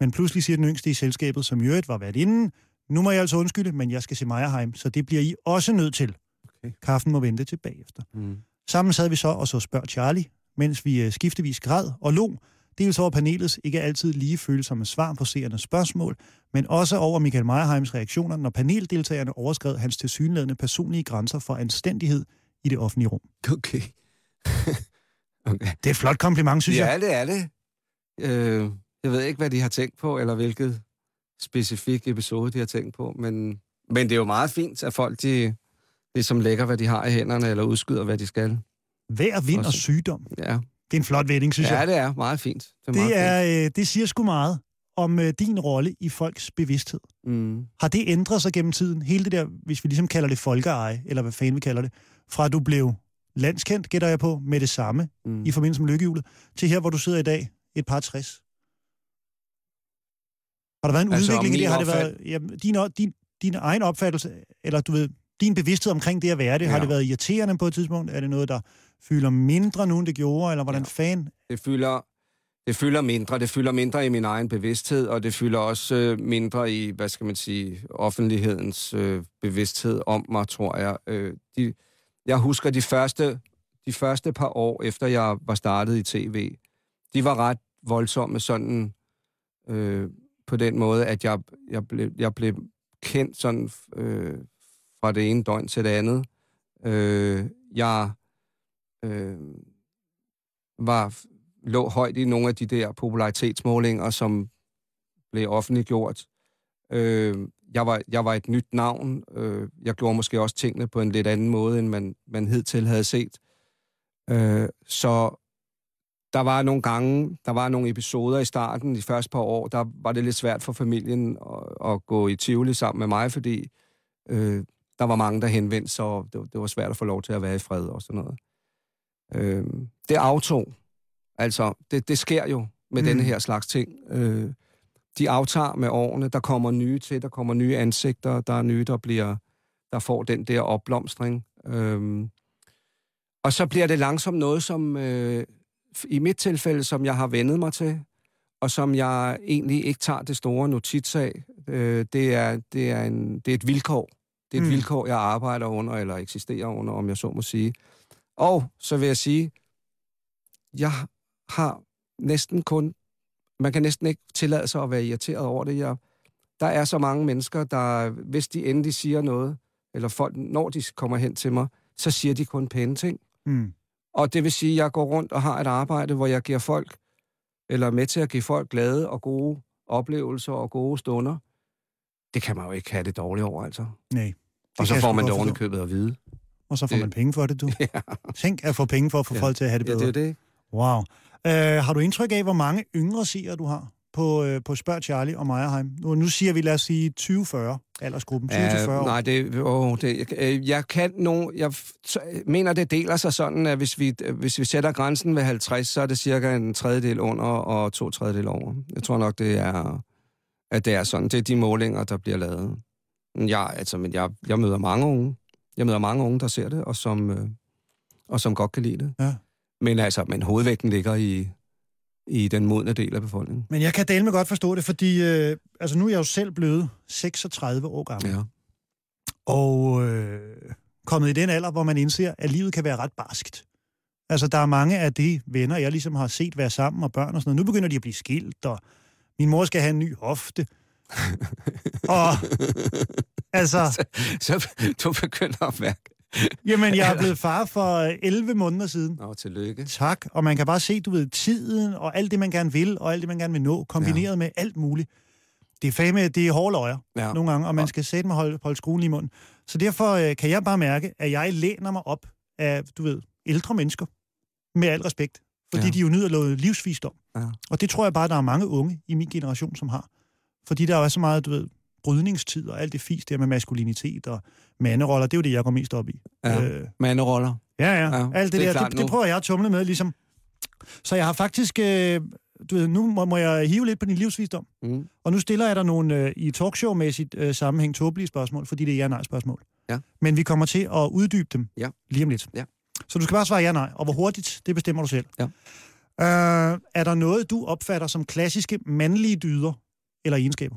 Men pludselig siger den yngste i selskabet, som i øvrigt var været inden, nu må jeg altså undskylde, men jeg skal se Meierheim, så det bliver I også nødt til. Okay. Kaffen må vente til bagefter. Mm. Sammen sad vi så og så spørg Charlie, mens vi øh, skiftevis græd og lå, dels over panelets ikke altid lige følsomme svar på seernes spørgsmål, men også over Michael Meierheims reaktioner, når paneldeltagerne overskred hans tilsyneladende personlige grænser for anstændighed i det offentlige rum. Okay. [LAUGHS] okay. Det er et flot kompliment, synes ja, jeg. Ja, det er det. Øh, jeg ved ikke, hvad de har tænkt på, eller hvilket specifik episode de har tænkt på, men, men det er jo meget fint, at folk de, ligesom lægger, hvad de har i hænderne, eller udskyder, hvad de skal. Vær, vind og sygdom. Ja. Det er en flot vending, synes ja, jeg. Ja, det er meget fint. Det, er, det, er, øh, det siger sgu meget om øh, din rolle i folks bevidsthed. Mm. Har det ændret sig gennem tiden? Hele det der, hvis vi ligesom kalder det folkeeje, eller hvad fanden vi kalder det, fra du blev landskendt, gætter jeg på, med det samme mm. i forbindelse med lykkehjulet, til her, hvor du sidder i dag, et par 60. Har der været en altså, udvikling i det? Har det været ja, din, din, din egen opfattelse, eller du ved, din bevidsthed omkring det at være det, ja. har det været irriterende på et tidspunkt? Er det noget, der fylder mindre nu, end det gjorde, eller hvordan ja. fan? Det fylder, det fylder mindre. Det fylder mindre i min egen bevidsthed, og det fylder også øh, mindre i, hvad skal man sige, offentlighedens øh, bevidsthed om mig, tror jeg. Øh, de, jeg husker de første, de første par år, efter jeg var startet i tv, de var ret voldsomme sådan... Øh, på den måde, at jeg, jeg, blev, jeg blev kendt sådan øh, fra det ene døgn til det andet. Øh, jeg øh, var lå højt i nogle af de der popularitetsmålinger, som blev offentliggjort. Øh, jeg, var, jeg var et nyt navn. Øh, jeg gjorde måske også tingene på en lidt anden måde, end man, man hidtil havde set. Øh, så der var nogle gange, der var nogle episoder i starten, de første par år, der var det lidt svært for familien at, at gå i Tivoli sammen med mig, fordi øh, der var mange, der henvendte sig, og det, det var svært at få lov til at være i fred og sådan noget. Øh, det aftog. Altså, det, det sker jo med mm. denne her slags ting. Øh, de aftager med årene, der kommer nye til, der kommer nye ansigter, der er nye, der bliver, der får den der opblomstring. Øh, og så bliver det langsomt noget, som, øh, i mit tilfælde, som jeg har vendet mig til, og som jeg egentlig ikke tager det store notits af. Øh, det, er, det, er en, det er et vilkår. Det er et mm. vilkår, jeg arbejder under, eller eksisterer under, om jeg så må sige. Og så vil jeg sige, jeg har næsten kun... Man kan næsten ikke tillade sig at være irriteret over det. Jeg, der er så mange mennesker, der, hvis de endelig siger noget, eller folk, når de kommer hen til mig, så siger de kun pæne ting. Mm. Og det vil sige, at jeg går rundt og har et arbejde, hvor jeg giver folk, eller er med til at give folk glade og gode oplevelser og gode stunder. Det kan man jo ikke have det dårligt over, altså. Nej. Og så får man det ordentligt købet at vide. Og så får det... man penge for det, du. [LAUGHS] Ja. Tænk at få penge for at få ja. folk til at have det bedre. Ja, det er det. Wow. Uh, har du indtryk af, hvor mange yngre seere du har? på, øh, på Spørg Charlie og Meierheim? Nu, nu siger vi, lad os sige 20-40 aldersgruppen, 20-40 år. Nej, det, åh, det, jeg, jeg kan nu, jeg mener, det deler sig sådan, at hvis vi, hvis vi sætter grænsen ved 50, så er det cirka en tredjedel under og to tredjedel over. Jeg tror nok, det er at det er sådan. Det er de målinger, der bliver lavet. Ja, altså, men jeg, jeg møder mange unge. Jeg møder mange unge, der ser det, og som, øh, og som godt kan lide det. Ja. Men altså, men hovedvægten ligger i, i den modne del af befolkningen. Men jeg kan dele med godt forstå det, fordi øh, altså nu er jeg jo selv blevet 36 år gammel. Ja. Og øh, kommet i den alder, hvor man indser, at livet kan være ret barskt. Altså, der er mange af de venner, jeg ligesom har set være sammen og børn og sådan noget. Nu begynder de at blive skilt, og min mor skal have en ny hofte. [LAUGHS] og altså, så, så du begynder at mærke. Jamen, jeg er [LAUGHS] blevet far for 11 måneder siden. Nå, tillykke. Tak. Og man kan bare se, du ved, tiden og alt det, man gerne vil, og alt det, man gerne vil nå, kombineret ja. med alt muligt. Det er fame, det er hårde løjer ja. nogle gange, og man skal sætte mig holde, holde skruen i munden. Så derfor øh, kan jeg bare mærke, at jeg læner mig op af, du ved, ældre mennesker, med al respekt. Fordi ja. de jo nyder noget livsvisdom. Ja. Og det tror jeg bare, der er mange unge i min generation, som har. Fordi der er så meget, du ved, brydningstid og alt det fis der med maskulinitet og manderoller, det er jo det, jeg går mest op i. Ja, øh, manderoller. Ja, ja, ja. Alt det, det der, det, det prøver jeg at tumle med, ligesom. Så jeg har faktisk, øh, du ved, nu må, må jeg hive lidt på din livsvisdom. Mm. Og nu stiller jeg dig nogle øh, i talkshow-mæssigt øh, sammenhæng tåbelige spørgsmål, fordi det er ja-nej-spørgsmål. Ja. Men vi kommer til at uddybe dem ja. lige om lidt. Ja. Så du skal bare svare ja-nej, og hvor hurtigt, det bestemmer du selv. Ja. Øh, er der noget, du opfatter som klassiske mandlige dyder eller egenskaber?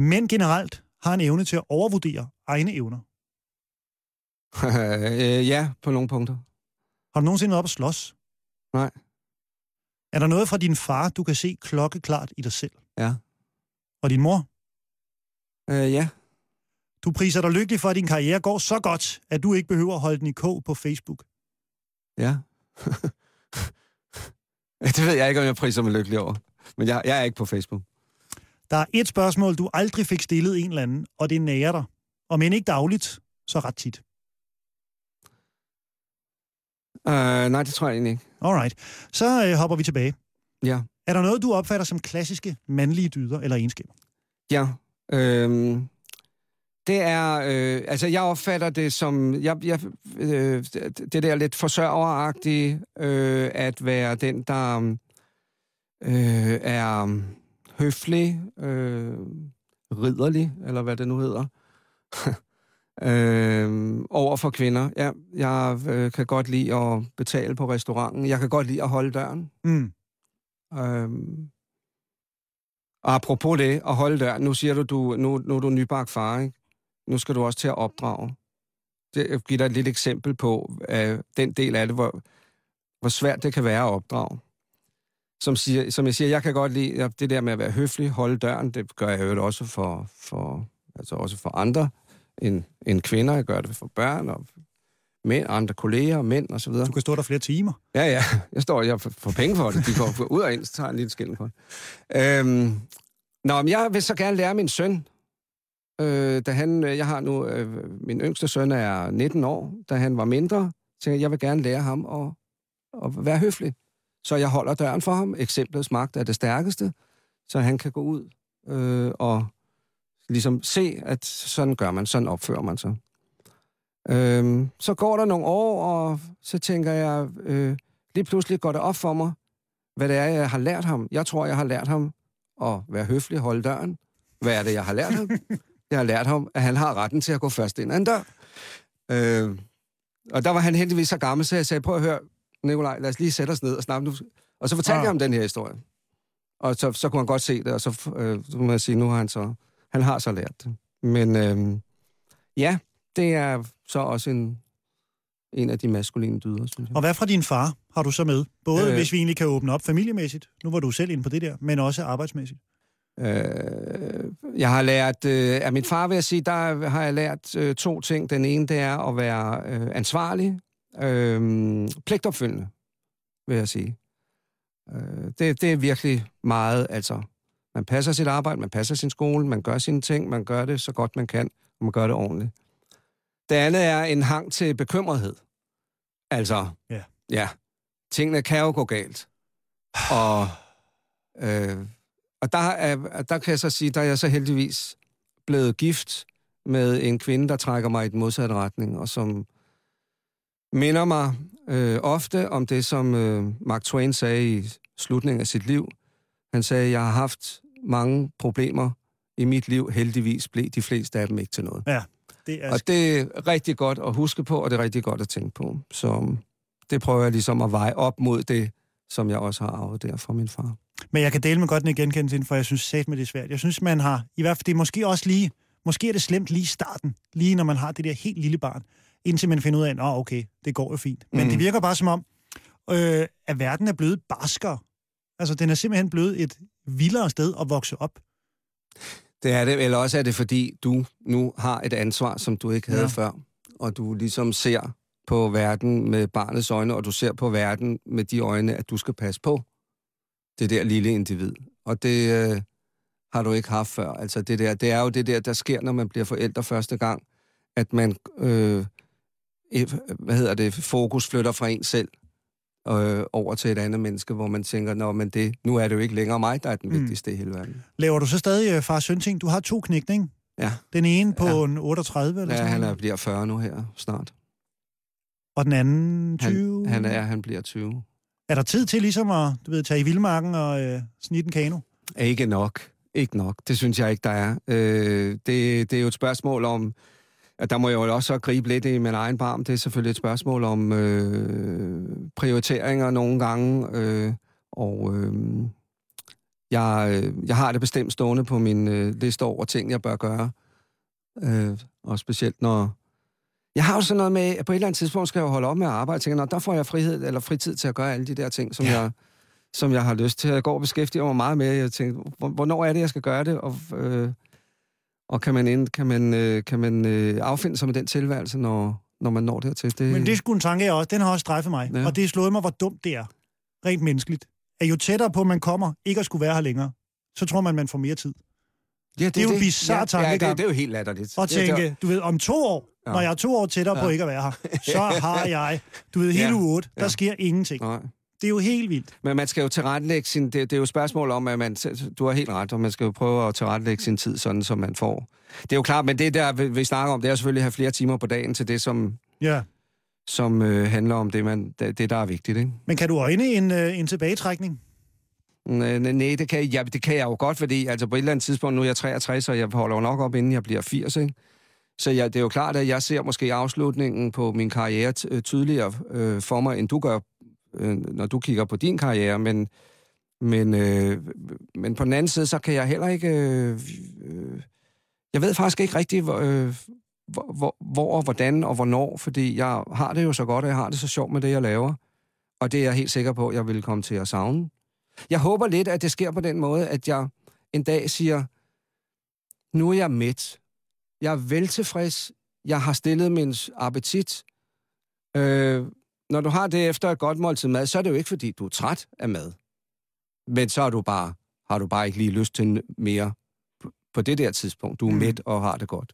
Mænd generelt har en evne til at overvurdere egne evner. [LAUGHS] øh, ja, på nogle punkter. Har du nogensinde været op at slås? Nej. Er der noget fra din far, du kan se klokkeklart i dig selv? Ja. Og din mor? Øh, ja. Du priser dig lykkelig for, at din karriere går så godt, at du ikke behøver at holde den i kog på Facebook. Ja. [LAUGHS] det ved jeg ikke, om jeg priser mig lykkelig over. Men jeg, jeg er ikke på Facebook. Der er et spørgsmål, du aldrig fik stillet en eller anden, og det nærer dig. Og men ikke dagligt, så ret tit. Uh, nej, det tror jeg egentlig ikke. Alright. Så øh, hopper vi tilbage. Ja. Er der noget, du opfatter som klassiske mandlige dyder eller egenskaber? Ja. Øhm, det er, øh, altså jeg opfatter det som, jeg, jeg, øh, det der lidt forsørgeragtige, øh, at være den, der øh, er høflig, øh, ridderlig, eller hvad det nu hedder, [LAUGHS] øh, over for kvinder. Ja, jeg øh, kan godt lide at betale på restauranten. Jeg kan godt lide at holde døren. Mm. Øh, og apropos det, at holde døren, nu siger du, du nu, nu er du nybagt far, ikke? Nu skal du også til at opdrage. Det, jeg giver dig et lille eksempel på uh, den del af det, hvor, hvor svært det kan være at opdrage. Som, siger, som jeg siger, jeg kan godt lide det der med at være høflig, holde døren, det gør jeg jo også for, for, altså også for andre end, end kvinder. Jeg gør det for børn og mænd, andre kolleger, mænd og så videre. Du kan stå der flere timer. Ja, ja. Jeg står jeg får penge for det. De går ud og ind, så tager en lille skilling for det. Øhm, nå, men jeg vil så gerne lære min søn, øh, da han, jeg har nu, øh, min yngste søn er 19 år, da han var mindre, så jeg vil gerne lære ham at, at være høflig. Så jeg holder døren for ham. Eksemplets magt er det stærkeste, så han kan gå ud øh, og ligesom se, at sådan gør man, sådan opfører man sig. Øh, så går der nogle år, og så tænker jeg, øh, lige pludselig går det op for mig, hvad det er, jeg har lært ham. Jeg tror, jeg har lært ham at være høflig, holde døren. Hvad er det, jeg har lært ham? Jeg har lært ham, at han har retten til at gå først ind ad en dør. Øh, og der var han heldigvis så gammel, så jeg sagde, prøv at høre, Nikolaj, lad os lige sætte os ned og snakke. Og så fortalte ah. jeg om den her historie. Og så, så kunne han godt se det, og så, øh, så må jeg sige, nu har han så, han har så lært det. Men øh, ja, det er så også en, en af de maskuline dyder, synes jeg. Og hvad fra din far har du så med? Både øh, hvis vi egentlig kan åbne op familiemæssigt, nu var du selv inde på det der, men også arbejdsmæssigt. Øh, jeg har lært, øh, af min far vil jeg sige, der har jeg lært øh, to ting. Den ene, det er at være øh, ansvarlig, øh, pligtopfyldende, vil jeg sige. Øh, det, det er virkelig meget, altså, man passer sit arbejde, man passer sin skole, man gør sine ting, man gør det så godt man kan, og man gør det ordentligt. Det andet er en hang til bekymrethed. Altså, ja, ja tingene kan jo gå galt. Og, øh, og der, er, der kan jeg så sige, der er jeg så heldigvis blevet gift med en kvinde, der trækker mig i den modsatte retning, og som minder mig øh, ofte om det, som øh, Mark Twain sagde i slutningen af sit liv. Han sagde, jeg har haft mange problemer i mit liv. Heldigvis blev de fleste af dem ikke til noget. Ja, det er... Og det er rigtig godt at huske på, og det er rigtig godt at tænke på. Så det prøver jeg ligesom at veje op mod det, som jeg også har arvet der fra min far. Men jeg kan dele med godt en genkendelse, for jeg synes sæt med det er svært. Jeg synes, man har, i hvert fald det er måske også lige, måske er det slemt lige i starten, lige når man har det der helt lille barn, indtil man finder ud af, at okay, det går jo fint. Men mm. det virker bare som om, øh, at verden er blevet barskere. Altså, den er simpelthen blevet et vildere sted at vokse op. Det er det, eller også er det, fordi du nu har et ansvar, som du ikke havde ja. før, og du ligesom ser på verden med barnets øjne, og du ser på verden med de øjne, at du skal passe på det der lille individ. Og det øh, har du ikke haft før. Altså det der, det er jo det der, der sker, når man bliver forældre første gang, at man, øh, hvad hedder det, fokus flytter fra en selv øh, over til et andet menneske, hvor man tænker, Nå, men det, nu er det jo ikke længere mig, der er den mm. vigtigste i hele verden. Laver du så stadig øh, far søn ting? Du har to knægt, ikke? Ja. Den ene på ja. en 38 eller ja, sådan han er, bliver 40 nu her snart. Og den anden 20? Han, han er, han bliver 20. Er der tid til ligesom at du ved, tage i vildmarken og øh, snitte en kano? Ikke nok. Ikke nok. Det synes jeg ikke, der er. Øh, det, det er jo et spørgsmål om... At der må jeg jo også gribe lidt i min egen barm. Det er selvfølgelig et spørgsmål om øh, prioriteringer nogle gange. Øh, og øh, jeg, jeg har det bestemt stående på min øh, liste over ting, jeg bør gøre. Øh, og specielt når, jeg har jo sådan noget med, at på et eller andet tidspunkt skal jeg jo holde op med at arbejde. Tænker, der får jeg frihed eller fritid til at gøre alle de der ting, som, ja. jeg, som jeg har lyst til. Jeg går og beskæftiger mig meget med. Jeg tænker, hvornår er det, jeg skal gøre det? Og, øh, og kan man, ind, kan man, øh, kan man øh, affinde sig med den tilværelse, når, når man når dertil? Det... Men det er sgu en tanke, jeg også. Den har også strejfet mig. Ja. Og det er slået mig, hvor dumt det er. Rent menneskeligt. At jo tættere på, man kommer, ikke at skulle være her længere, så tror man, man får mere tid. Ja, det, det er jo bizarre ja, tankegang. Ja, det, det er jo helt latterligt. Og tænke, du ved, om to år, ja. når jeg er to år tættere ja. på ikke at være her, [LAUGHS] så har jeg, du ved, hele ja. uge 8, der ja. sker ingenting. Nej. Det er jo helt vildt. Men man skal jo tilrettelægge sin... Det, det er jo et spørgsmål om, at man... Du har helt ret, og man skal jo prøve at tilrettelægge sin tid, sådan som man får. Det er jo klart, men det der, vi snakker om, det er selvfølgelig at have flere timer på dagen til det, som... Ja. Som øh, handler om det, man, det, der er vigtigt, ikke? Men kan du øjne en, øh, en tilbagetrækning? Nej, det kan, ja, det kan jeg jo godt, fordi altså på et eller andet tidspunkt, nu er jeg 63, og jeg holder jo nok op, inden jeg bliver 80, ikke? Så ja, det er jo klart, at jeg ser måske afslutningen på min karriere tydeligere øh, for mig, end du gør, øh, når du kigger på din karriere. Men, men, øh, men på den anden side, så kan jeg heller ikke... Øh, øh, jeg ved faktisk ikke rigtigt, hvor, øh, hvor, hvor og hvordan og hvornår, fordi jeg har det jo så godt, og jeg har det så sjovt med det, jeg laver. Og det er jeg helt sikker på, at jeg vil komme til at savne. Jeg håber lidt, at det sker på den måde, at jeg en dag siger, nu er jeg mæt. Jeg er veltilfreds. Jeg har stillet min appetit. Øh, når du har det efter et godt måltid mad, så er det jo ikke, fordi du er træt af mad. Men så har du bare, har du bare ikke lige lyst til mere på det der tidspunkt. Du er mm. mæt og har det godt.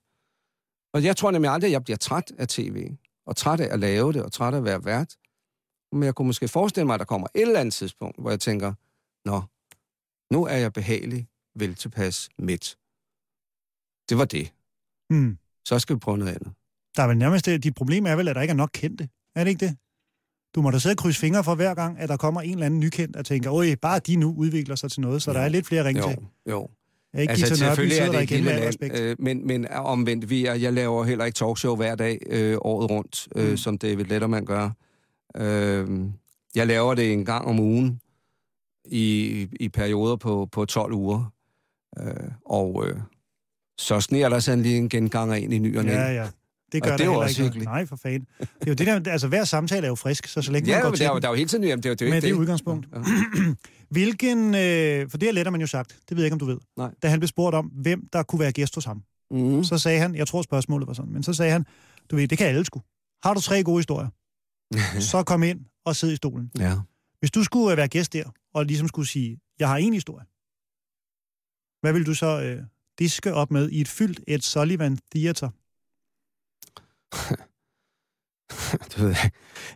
Og jeg tror nemlig aldrig, at jeg bliver træt af tv. Og træt af at lave det, og træt af at være vært. Men jeg kunne måske forestille mig, at der kommer et eller andet tidspunkt, hvor jeg tænker, Nå, nu er jeg behagelig, vel tilpas, midt. Det var det. Mm. Så skal vi prøve noget andet. Der er vel nærmest det, dit problem er vel, at der ikke er nok kendte. Er det ikke det? Du må da sidde og krydse fingre for hver gang, at der kommer en eller anden nykendt og tænker, oj, bare de nu udvikler sig til noget, så jo. der er lidt flere ringe jo, til. Jo, jeg ikke altså, selvfølgelig er det ikke land, øh, men, men omvendt, vi er, jeg laver heller ikke talkshow hver dag øh, året rundt, øh, mm. som David Letterman gør. Øh, jeg laver det en gang om ugen, i, i perioder på, på 12 uger. Øh, og øh, så sneer der sådan lige en gengang ind i ny og Ja, ja. Det gør og det er også ikke. Nej, for fanden. Det er jo det der, altså hver samtale er jo frisk, så så længe ja, man går til der, der er jo hele tiden jamen, det er, det er Med det, det udgangspunkt. Ja. [CLEARS THROAT] Hvilken, øh, for det har Letterman jo sagt, det ved jeg ikke, om du ved. Nej. Da han blev spurgt om, hvem der kunne være gæst hos ham. Mm. Så sagde han, jeg tror spørgsmålet var sådan, men så sagde han, du ved, det kan alle sgu. Har du tre gode historier, [LAUGHS] så kom ind og sid i stolen. Ja. Hvis du skulle øh, være gæst der, og ligesom skulle sige, jeg har en historie, hvad vil du så øh, diske op med i et fyldt et Sullivan Theater? [LAUGHS] du ved,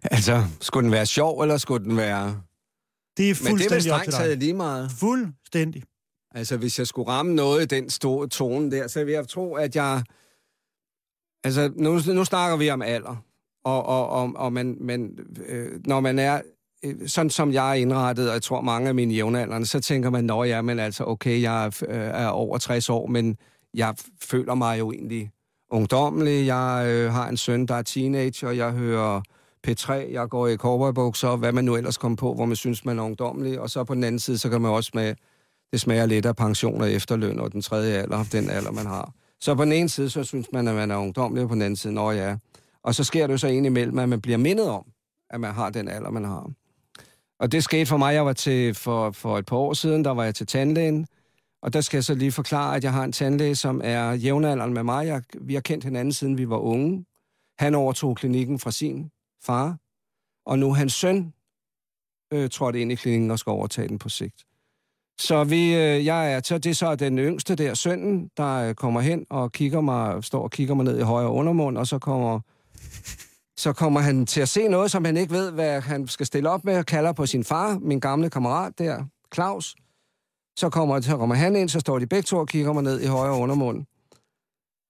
altså, skulle den være sjov, eller skulle den være... Det er fuldstændig Men det er strengt taget lige meget. Fuldstændig. Altså, hvis jeg skulle ramme noget i den store tone der, så vil jeg tro, at jeg... Altså, nu, nu snakker vi om alder. Og, og, og, og man, man, øh, når man er øh, sådan som jeg er indrettet, og jeg tror mange af mine jævnaldrende, så tænker man, nå ja, men altså, okay, jeg er, øh, er over 60 år, men jeg føler mig jo egentlig ungdommelig. Jeg øh, har en søn, der er teenager, jeg hører P3, jeg går i cowboybukser, hvad man nu ellers kommer på, hvor man synes, man er ungdommelig. Og så på den anden side, så kan man også med, det smager lidt af pension og efterløn og den tredje alder, den alder, man har. Så på den ene side, så synes man, at man er ungdommelig, og på den anden side, nå ja. Og så sker det jo så egentlig imellem, at man bliver mindet om, at man har den alder, man har. Og det skete for mig, jeg var til for, for et par år siden, der var jeg til tandlægen, og der skal jeg så lige forklare, at jeg har en tandlæge, som er jævnaldrende med mig. Jeg, vi har kendt hinanden, siden vi var unge. Han overtog klinikken fra sin far, og nu hans søn øh, trådte ind i klinikken og skal overtage den på sigt. Så vi, øh, jeg er, så det er så den yngste der, sønnen, der øh, kommer hen og kigger mig, står og kigger mig ned i højre undermund, og så kommer, så kommer han til at se noget, som han ikke ved, hvad han skal stille op med, og kalder på sin far, min gamle kammerat der, Claus. Så kommer, så kommer han ind, så står de begge to og kigger mig ned i højre undermund.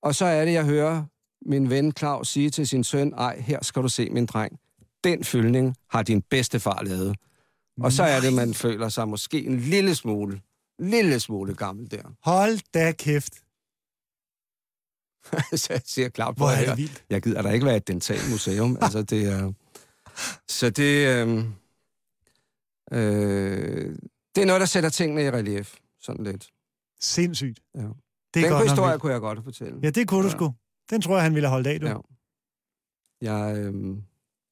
Og så er det, jeg hører min ven Claus sige til sin søn, ej, her skal du se, min dreng. Den fyldning har din bedstefar lavet. Og så er det, man føler sig måske en lille smule, lille smule gammel der. Hold da kæft. [LAUGHS] så jeg siger på Hvor er her. det vildt. Jeg gider da ikke være et dentalt museum. [LAUGHS] altså, det er... Så det... Øh, øh, det er noget, der sætter tingene i relief. Sådan lidt. Sindssygt. Ja. Det er Den godt nok historie vildt. kunne jeg godt fortælle. Ja, det kunne du Ja. sgu. Den tror jeg, han ville have holdt af, du. Ja. Jeg, øh...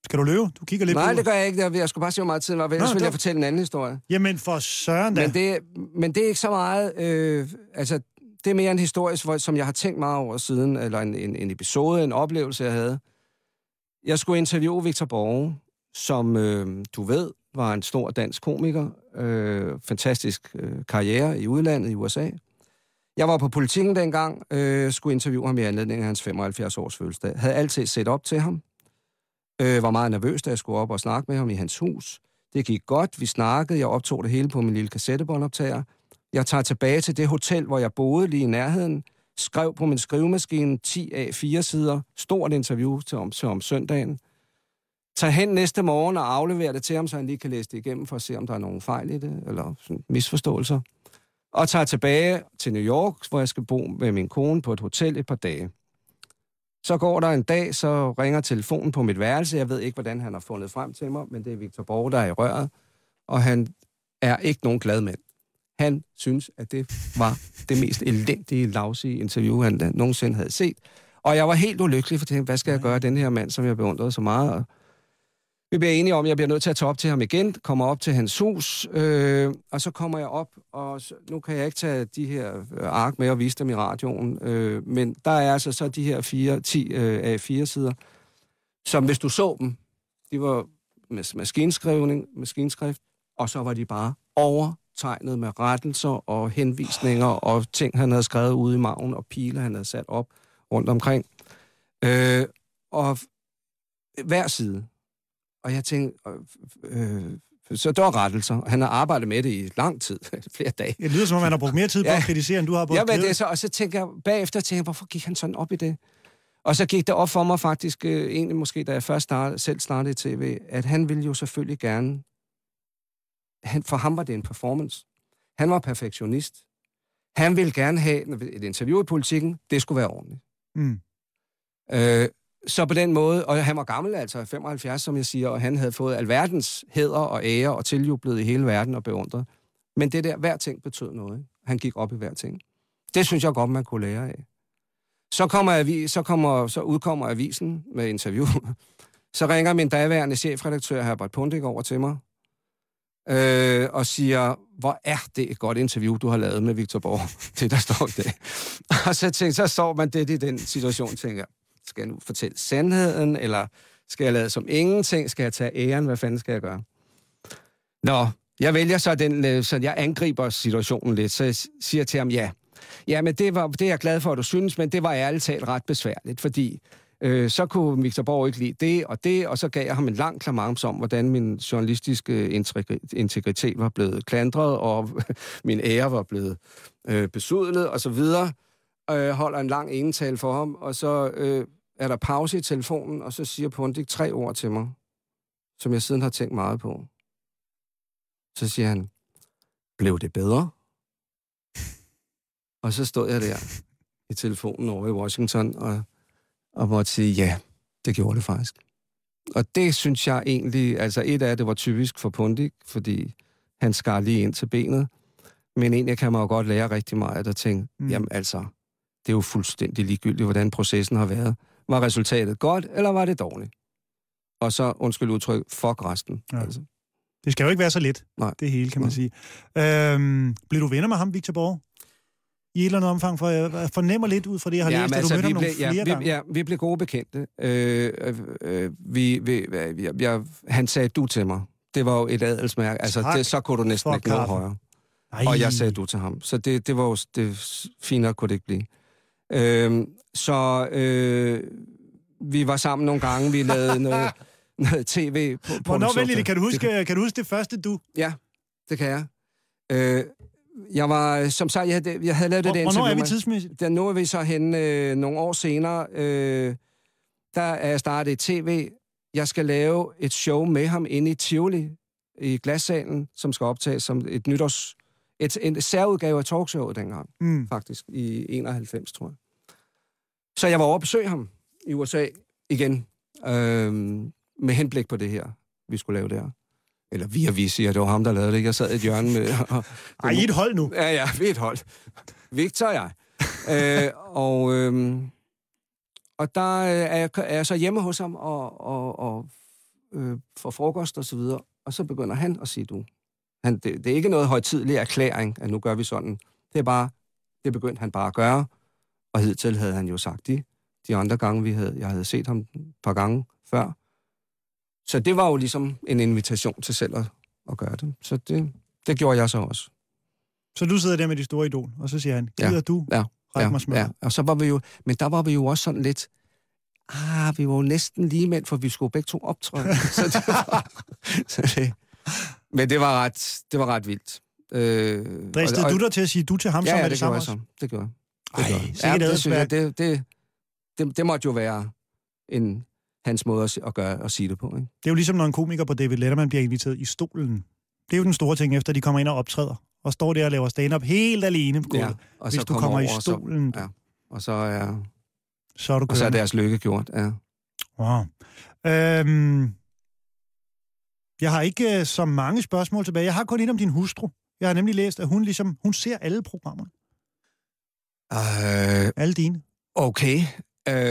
Skal du løbe? Du kigger lidt Nej, på det gør jeg ikke. Jeg, skulle bare se, hvor meget tid var. Ellers Nå, ville jeg fortælle en anden historie. Jamen for søren da. Men det, men det er ikke så meget... Øh, altså, det er mere en historie, som jeg har tænkt meget over siden, eller en, en, en episode, en oplevelse, jeg havde. Jeg skulle interviewe Victor Borge, som øh, du ved, var en stor dansk komiker. Øh, fantastisk øh, karriere i udlandet i USA. Jeg var på politikken dengang, øh, skulle interviewe ham i anledning af hans 75-års fødselsdag. Havde altid set op til ham. Øh, var meget nervøs, da jeg skulle op og snakke med ham i hans hus. Det gik godt, vi snakkede, jeg optog det hele på min lille kassettebåndoptager. Jeg tager tilbage til det hotel, hvor jeg boede lige i nærheden, skrev på min skrivemaskine 10 af 4 sider, stort interview til om, til om søndagen. Tager hen næste morgen og afleverer det til ham, så han lige kan læse det igennem for at se, om der er nogen fejl i det, eller sådan misforståelser. Og tager tilbage til New York, hvor jeg skal bo med min kone på et hotel et par dage. Så går der en dag, så ringer telefonen på mit værelse. Jeg ved ikke, hvordan han har fundet frem til mig, men det er Victor Borg, der er i røret. Og han er ikke nogen glad mand. Han synes, at det var det mest elendige, lavsige interview, han nogensinde havde set. Og jeg var helt ulykkelig, for tænkte, hvad skal jeg gøre den her mand, som jeg beundrede så meget? Vi bliver enige om, at jeg bliver nødt til at tage op til ham igen, kommer op til hans hus, øh, og så kommer jeg op, og så, nu kan jeg ikke tage de her øh, ark med og vise dem i radioen, øh, men der er altså så de her fire, 10 øh, af fire sider, som hvis du så dem, de var med maskinskrivning, maskinskrift, og så var de bare overtegnet med rettelser og henvisninger og ting, han havde skrevet ude i maven, og pile, han havde sat op rundt omkring. Øh, og hver side. Og jeg tænkte, øh, så der var rettelser. Han har arbejdet med det i lang tid, [LAUGHS] flere dage. Det lyder som om, han har brugt mere tid på Ja. at kritisere, end du har på Ja, men det så, og så tænker jeg, bagefter tænker jeg, hvorfor gik han sådan op i det? Og så gik det op for mig faktisk, øh, egentlig måske, da jeg først startede, selv startede i tv, at han ville jo selvfølgelig gerne, han, for ham var det en performance. Han var perfektionist. Han ville gerne have et interview i politikken, det skulle være ordentligt. Mm. Øh, så på den måde, og han var gammel, altså 75, som jeg siger, og han havde fået alverdens hæder og ære og tiljublet i hele verden og beundret. Men det der, hver ting betød noget. Han gik op i hver ting. Det synes jeg godt, man kunne lære af. Så, kommer avi, så, kommer, så udkommer avisen med interview. [LAUGHS] Så ringer min daværende chefredaktør, Herbert Pundik, over til mig øh, og siger, hvor er det et godt interview, du har lavet med Victor Borg. [LAUGHS] Det, der står i dag. [LAUGHS] Og så, tænkte, så står man det i den situation, tænker jeg, skal jeg nu fortælle sandheden, eller skal jeg lade som ingenting? Skal jeg tage æren? Hvad fanden skal jeg gøre? Nå, jeg vælger så den, øh, så jeg angriber situationen lidt, så jeg siger til ham, ja. Ja, men det, var, det er jeg glad for, at du synes, men det var ærligt talt ret besværligt, fordi øh, så kunne Victor Borg ikke lide det og det, og så gav jeg ham en lang klamams om, hvordan min journalistiske integritet var blevet klandret, og [LAUGHS] min ære var blevet øh, besudlet, og så videre. Øh, holder en lang enetale for ham, og så øh, er der pause i telefonen, og så siger Pundik tre ord til mig, som jeg siden har tænkt meget på. Så siger han, blev det bedre? [LAUGHS] Og så stod jeg der i telefonen over i Washington og, og måtte sige, ja, det gjorde det faktisk. Og det synes jeg egentlig, altså et af det var typisk for Pundik, fordi han skar lige ind til benet. Men egentlig kan man jo godt lære rigtig meget at tænke, mm. jamen altså, det er jo fuldstændig ligegyldigt, hvordan processen har været. Var resultatet godt, eller var det dårligt? Og så, undskyld udtryk, fuck resten. Ja. Altså. Det skal jo ikke være så let, Nej. det hele, kan man Nej. sige. Øhm, blev du venner med ham, Victor Borg? I et eller andet omfang, for jeg fornemmer lidt ud fra det, jeg har ja, læst, at altså, du mødte ham nogle flere ja, gange. Vi, ja, vi blev gode bekendte. Øh, øh, øh, vi, vi, jeg, jeg, han sagde du til mig. Det var jo et adelsmærke. Altså, det, så kunne du næsten ikke nå højere. Ej. Og jeg sagde du til ham. Så det, det var jo det, finere kunne det ikke blive. Øh, så øh, vi var sammen nogle gange, vi lavede [LAUGHS] noget, noget tv på, på Hvornår vel, kan du, huske, kan du huske det første du? Ja, det kan jeg. Øh, jeg var, som sagt, jeg havde, jeg havde lavet det interview. Hvornår er vi tidsmæssigt? Der, nu er vi så hen øh, nogle år senere. Øh, der er jeg startet et tv. Jeg skal lave et show med ham inde i Tivoli, i glassalen, som skal optages som et nytårs... Et, en særudgave af talkshowet dengang, mm. faktisk, i 91, tror jeg. Så jeg var over at besøge ham i USA igen, øh, med henblik på det her, vi skulle lave der. Eller vi og vi siger, det var ham, der lavede det. Jeg sad i et hjørne med... Og, [LAUGHS] Ej, [LAUGHS] I et hold nu? Ja, ja, vi et hold. Victor og jeg. [LAUGHS] øh, og, øh, og der er jeg, er jeg så hjemme hos ham og, og, og øh, får frokost og så videre. Og så begynder han at sige, du, han, det, det er ikke noget højtidlig erklæring, at nu gør vi sådan. Det er bare, det begyndte han bare at gøre. Og hidtil havde han jo sagt de, de andre gange, vi havde, jeg havde set ham et par gange før. Så det var jo ligesom en invitation til selv at, at gøre det. Så det, det gjorde jeg så også. Så du sidder der med de store idol, og så siger han, gider ja, du ja, ja, mig smør? Ja, og så var vi jo, men der var vi jo også sådan lidt, ah, vi var jo næsten lige mænd, for vi skulle begge to optræde. [LAUGHS] så det var, så det, men det var ret, det var ret vildt. Øh, Dristede og, og, du dig til at sige du til ham ja, som ja, det, det samme så. Det gjorde jeg. Det, Ej, gjorde. Ja, det, synes jeg, det, det, det, det måtte jo være en, hans måde at, at, gøre, at sige det på. Ikke? Det er jo ligesom, når en komiker på David Letterman bliver inviteret i stolen. Det er jo den store ting, efter de kommer ind og optræder. Og står der og laver stand-up helt alene på ja, og hvis du kommer, kommer i stolen. Så, ja, og så er, så er, du og så er deres lykke gjort. Ja. Wow. Øhm, jeg har ikke uh, så mange spørgsmål tilbage. Jeg har kun et om din hustru. Jeg har nemlig læst, at hun ligesom, hun ser alle programmer. Uh, alle dine. Okay.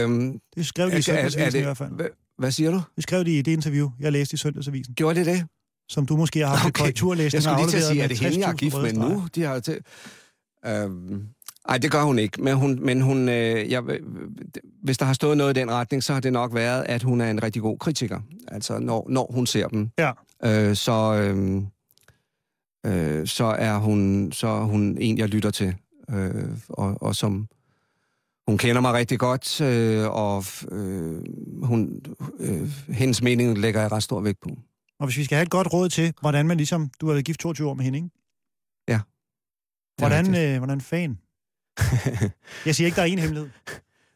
Um, det skrev de i søndagsavisen i hvert fald. Hvad siger du? Det skrev de i det interview, jeg læste i søndagsavisen. Gjorde det det? Som du måske har haft okay. korrekturlæsning Jeg skulle lige til at sige, er det hende, jeg er gift med nu? De har til... Um, ej, det gør hun ikke, men hun, men hun øh, jeg, hvis der har stået noget i den retning, så har det nok været, at hun er en rigtig god kritiker, altså når, når hun ser dem. Ja. Øh, så, øh, øh, så, er hun, så er hun en, jeg lytter til, øh, og, og som hun kender mig rigtig godt, øh, og øh, hun, øh, hendes mening lægger jeg ret stor vægt på. Og hvis vi skal have et godt råd til, hvordan man ligesom... Du har været gift 22 år med hende, ikke? Ja. Hvordan, øh, hvordan fan? [LAUGHS] jeg siger ikke, der er en hemmelighed.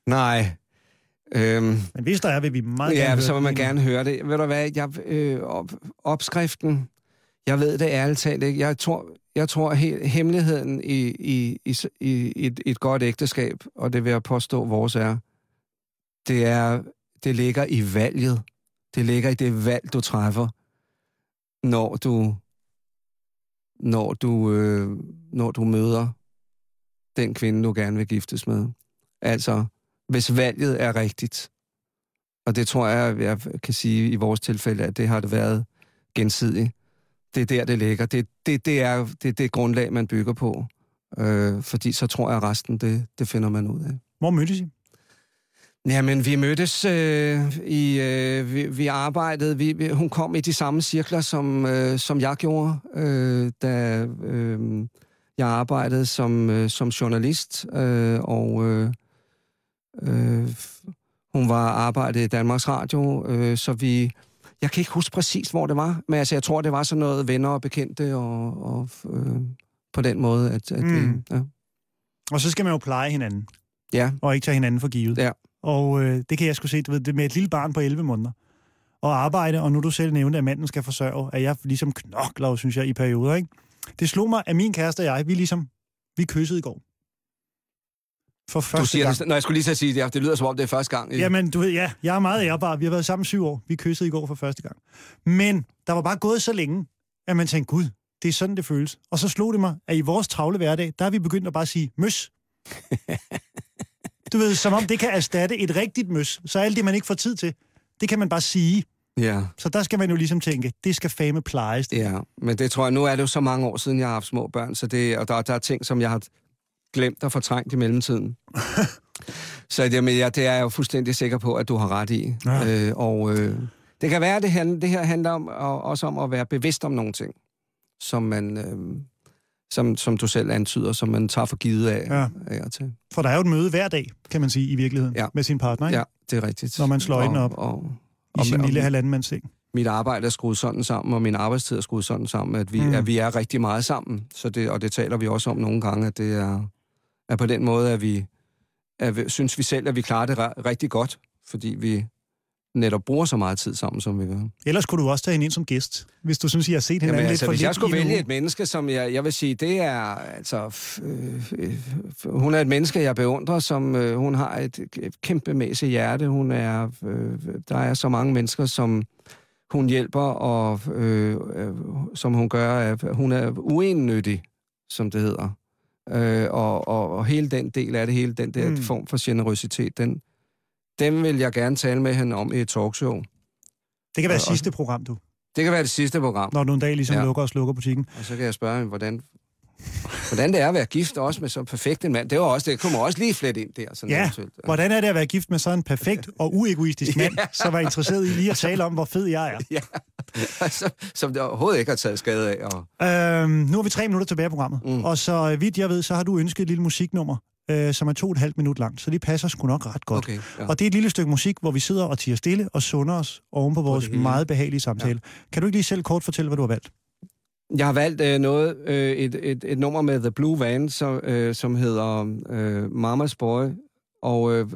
Nej. Øhm, Men hvis der er, vil vi meget ja, gerne så vil man gerne høre det. Ved du hvad, jeg, øh, op, opskriften, jeg ved det ærligt talt ikke. Jeg tror, jeg tror he, hemmeligheden i, i, i, i et, et godt ægteskab, og det vil jeg påstå, vores er, det er, det ligger i valget. Det ligger i det valg, du træffer, når du, når du, øh, når du møder den kvinde, du gerne vil giftes med. Altså, hvis valget er rigtigt, og det tror jeg, jeg kan sige i vores tilfælde, at det har det været gensidigt. Det er der, det ligger. Det, det, det er det, det grundlag, man bygger på. Øh, fordi så tror jeg, at resten, det, det finder man ud af. Hvor mødtes I? Jamen, vi mødtes øh, i... Øh, vi, vi arbejdede... Vi, vi, hun kom i de samme cirkler, som, øh, som jeg gjorde, øh, da... Øh, jeg arbejdede som, øh, som journalist, øh, og øh, øh, hun var arbejdet i Danmarks Radio, øh, så vi... Jeg kan ikke huske præcis, hvor det var, men altså, jeg tror, det var sådan noget venner og bekendte, og, og øh, på den måde, at... at mm. vi, ja. Og så skal man jo pleje hinanden. Ja. Og ikke tage hinanden for givet. Ja. Og øh, det kan jeg sgu se, du ved, det med et lille barn på 11 måneder. og arbejde, og nu du selv nævnte, at manden skal forsørge, at jeg ligesom knokler, synes jeg, i perioder, ikke? Det slog mig, at min kæreste og jeg, vi ligesom, vi kyssede i går. For første Du siger gang. det, når jeg skulle lige så sige det, det lyder som om det er første gang. Jamen, du ved, ja, jeg er meget ærbar. Vi har været sammen syv år. Vi kyssede i går for første gang. Men der var bare gået så længe, at man tænkte, gud, det er sådan, det føles. Og så slog det mig, at i vores travle hverdag, der er vi begyndt at bare sige møs. [LAUGHS] Du ved, som om det kan erstatte et rigtigt møs. Så alt det, man ikke får tid til, det kan man bare sige. Ja, Så der skal man jo ligesom tænke, det skal fame plejes. Det. ja, men det tror jeg, nu er det jo så mange år siden, jeg har haft små børn, så det, og der, der er ting, som jeg har glemt og fortrængt i mellemtiden. [LAUGHS] så jamen, ja, det er jeg jo fuldstændig sikker på, at du har ret i. Ja. Øh, og øh, det kan være, at det, handler, det her handler om, og, også om at være bevidst om nogle ting, som man... Øh, som, som du selv antyder, som man tager for givet af, Ja. af og til. For der er jo et møde hver dag, kan man sige, i virkeligheden, Ja. med sin partner, ikke? Ja, det er rigtigt. Når man slår ind op og, og, i og- sin og- lille halvandenmandsseng. mit arbejde er skruet sådan sammen, og min arbejdstid er skruet sådan sammen, at vi, Mm. mm. at vi er rigtig meget sammen. Så det, og det taler vi også om nogle gange, at det er, er på den måde, at vi, at vi synes vi selv, at vi klarer det rigtig godt, fordi vi netop bruger så meget tid sammen, som vi gør. Ellers kunne du også tage hende ind som gæst, hvis du synes, I har set hinanden Jamen, lidt altså, for hvis lidt jeg skulle vælge uge. et menneske, som jeg, jeg vil sige, det er altså... øh, øh, hun er et menneske, jeg beundrer, som øh, hun har et, et kæmpemæssigt hjerte. Hun er, øh, der er så mange mennesker, som hun hjælper, og øh, øh, som hun gør. at Hun er uennyttig, som det hedder. Øh, og, og, og hele den del af det, hele den der Mm. form for generøsitet, den, den vil jeg gerne tale med hende om i et talkshow. Det kan være og- sidste program, du. Det kan være det sidste program. Når du en dag ligesom. Ja. lukker og slukker butikken. Og så kan jeg spørge hende, hvordan, hvordan det er at være gift også med så perfekt en mand. Det var også det kommer også lige flet ind der. Sådan Ja, eventuelt. hvordan er det at være gift med sådan en perfekt og uegoistisk mand, [LAUGHS] som er interesseret i lige at tale om, hvor fed jeg er? Ja, [LAUGHS] altså, som det overhovedet ikke har taget skade af. Og, Øhm, nu har vi tre minutter tilbage i programmet, mm. Og så vidt jeg ved, så har du ønsket et lille musiknummer, øh, som er to og et halvt minut langt, så det passer sgu nok ret godt. okay, ja. Og det er et lille stykke musik, hvor vi sidder og tiger stille og sunder os oven på vores meget behagelige samtale. Ja. Kan du ikke lige selv kort fortælle, hvad du har valgt? Jeg har valgt øh, noget, øh, et, et, et nummer med The Blue Van, som, øh, som hedder øh, Mama's Boy. Og øh,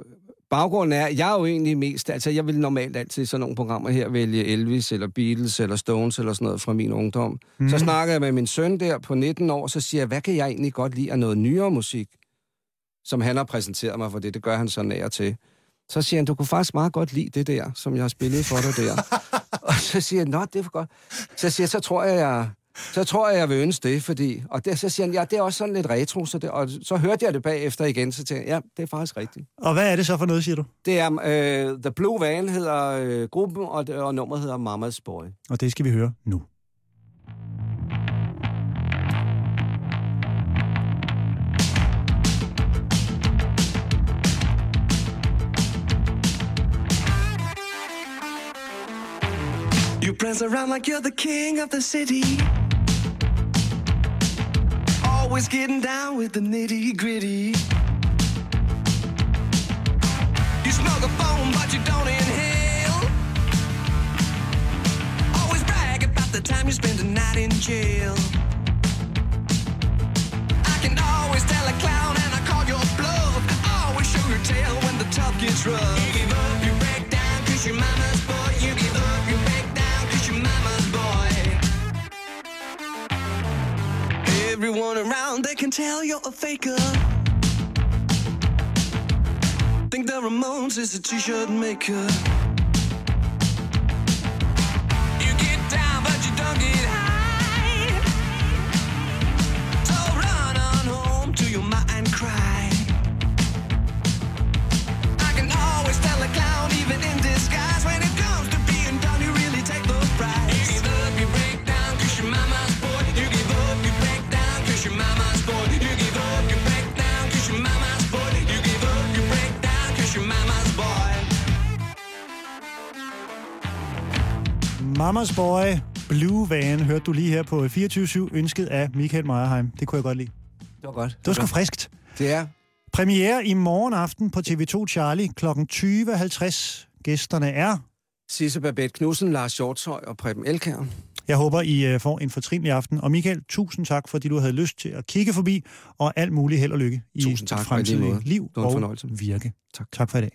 baggrunden er, jeg er jo egentlig mest, altså jeg vil normalt altid i sådan nogle programmer her vælge Elvis, eller Beatles, eller Stones, eller sådan noget fra min ungdom. Mm. Så snakker jeg med min søn der på 19 år, så siger jeg, hvad kan jeg egentlig godt lide af noget nyere musik, som han har præsenteret mig for det, det gør han af og til. Så siger han, du kunne faktisk meget godt lide det der, som jeg har spillet for dig der. [LAUGHS] og så siger jeg, nå, det er for godt. Så siger jeg, så tror jeg, jeg så tror jeg, jeg vil ønske det, fordi... Og det, så siger han, ja, det er også sådan lidt retro, så det, og så hørte jeg det bagefter igen, så tænkte jeg, ja, det er faktisk rigtigt. Og hvad er det så for noget, siger du? Det er, øh, The Blue Van hedder øh, gruppen, og, det- og nummeret hedder Mama's Boy. Og det skal vi høre nu. You prance around like you're the king of the city. Always getting down with the nitty gritty. You smoke a phone, but you don't inhale. Always brag about the time you spend a night in jail. I can always tell a clown and I call your bluff. Always show your tail when the tough gets rough. You give up, you break down, cause you're mama's Everyone around, they can tell you're a faker. Think the Ramones is a t-shirt maker. Mamas Boy, Blue Van, hørte du lige her på 24-7, ønsket af Michael Meyerheim. Det kunne jeg godt lide. Det var godt. Det var sgu friskt. Det er. Premiere i morgen aften på TV2 Charlie kl. 20.50. Gæsterne er... Sisse Babette Knudsen, Lars Hjortøj og Preben Elkær. Jeg håber, I øh, får en fortrinlig aften. Og Michael, tusind tak, fordi du havde lyst til at kigge forbi, og alt muligt held og lykke i Tusind tak, fremtidige liv Det og virke. Tak. Tak for i dag.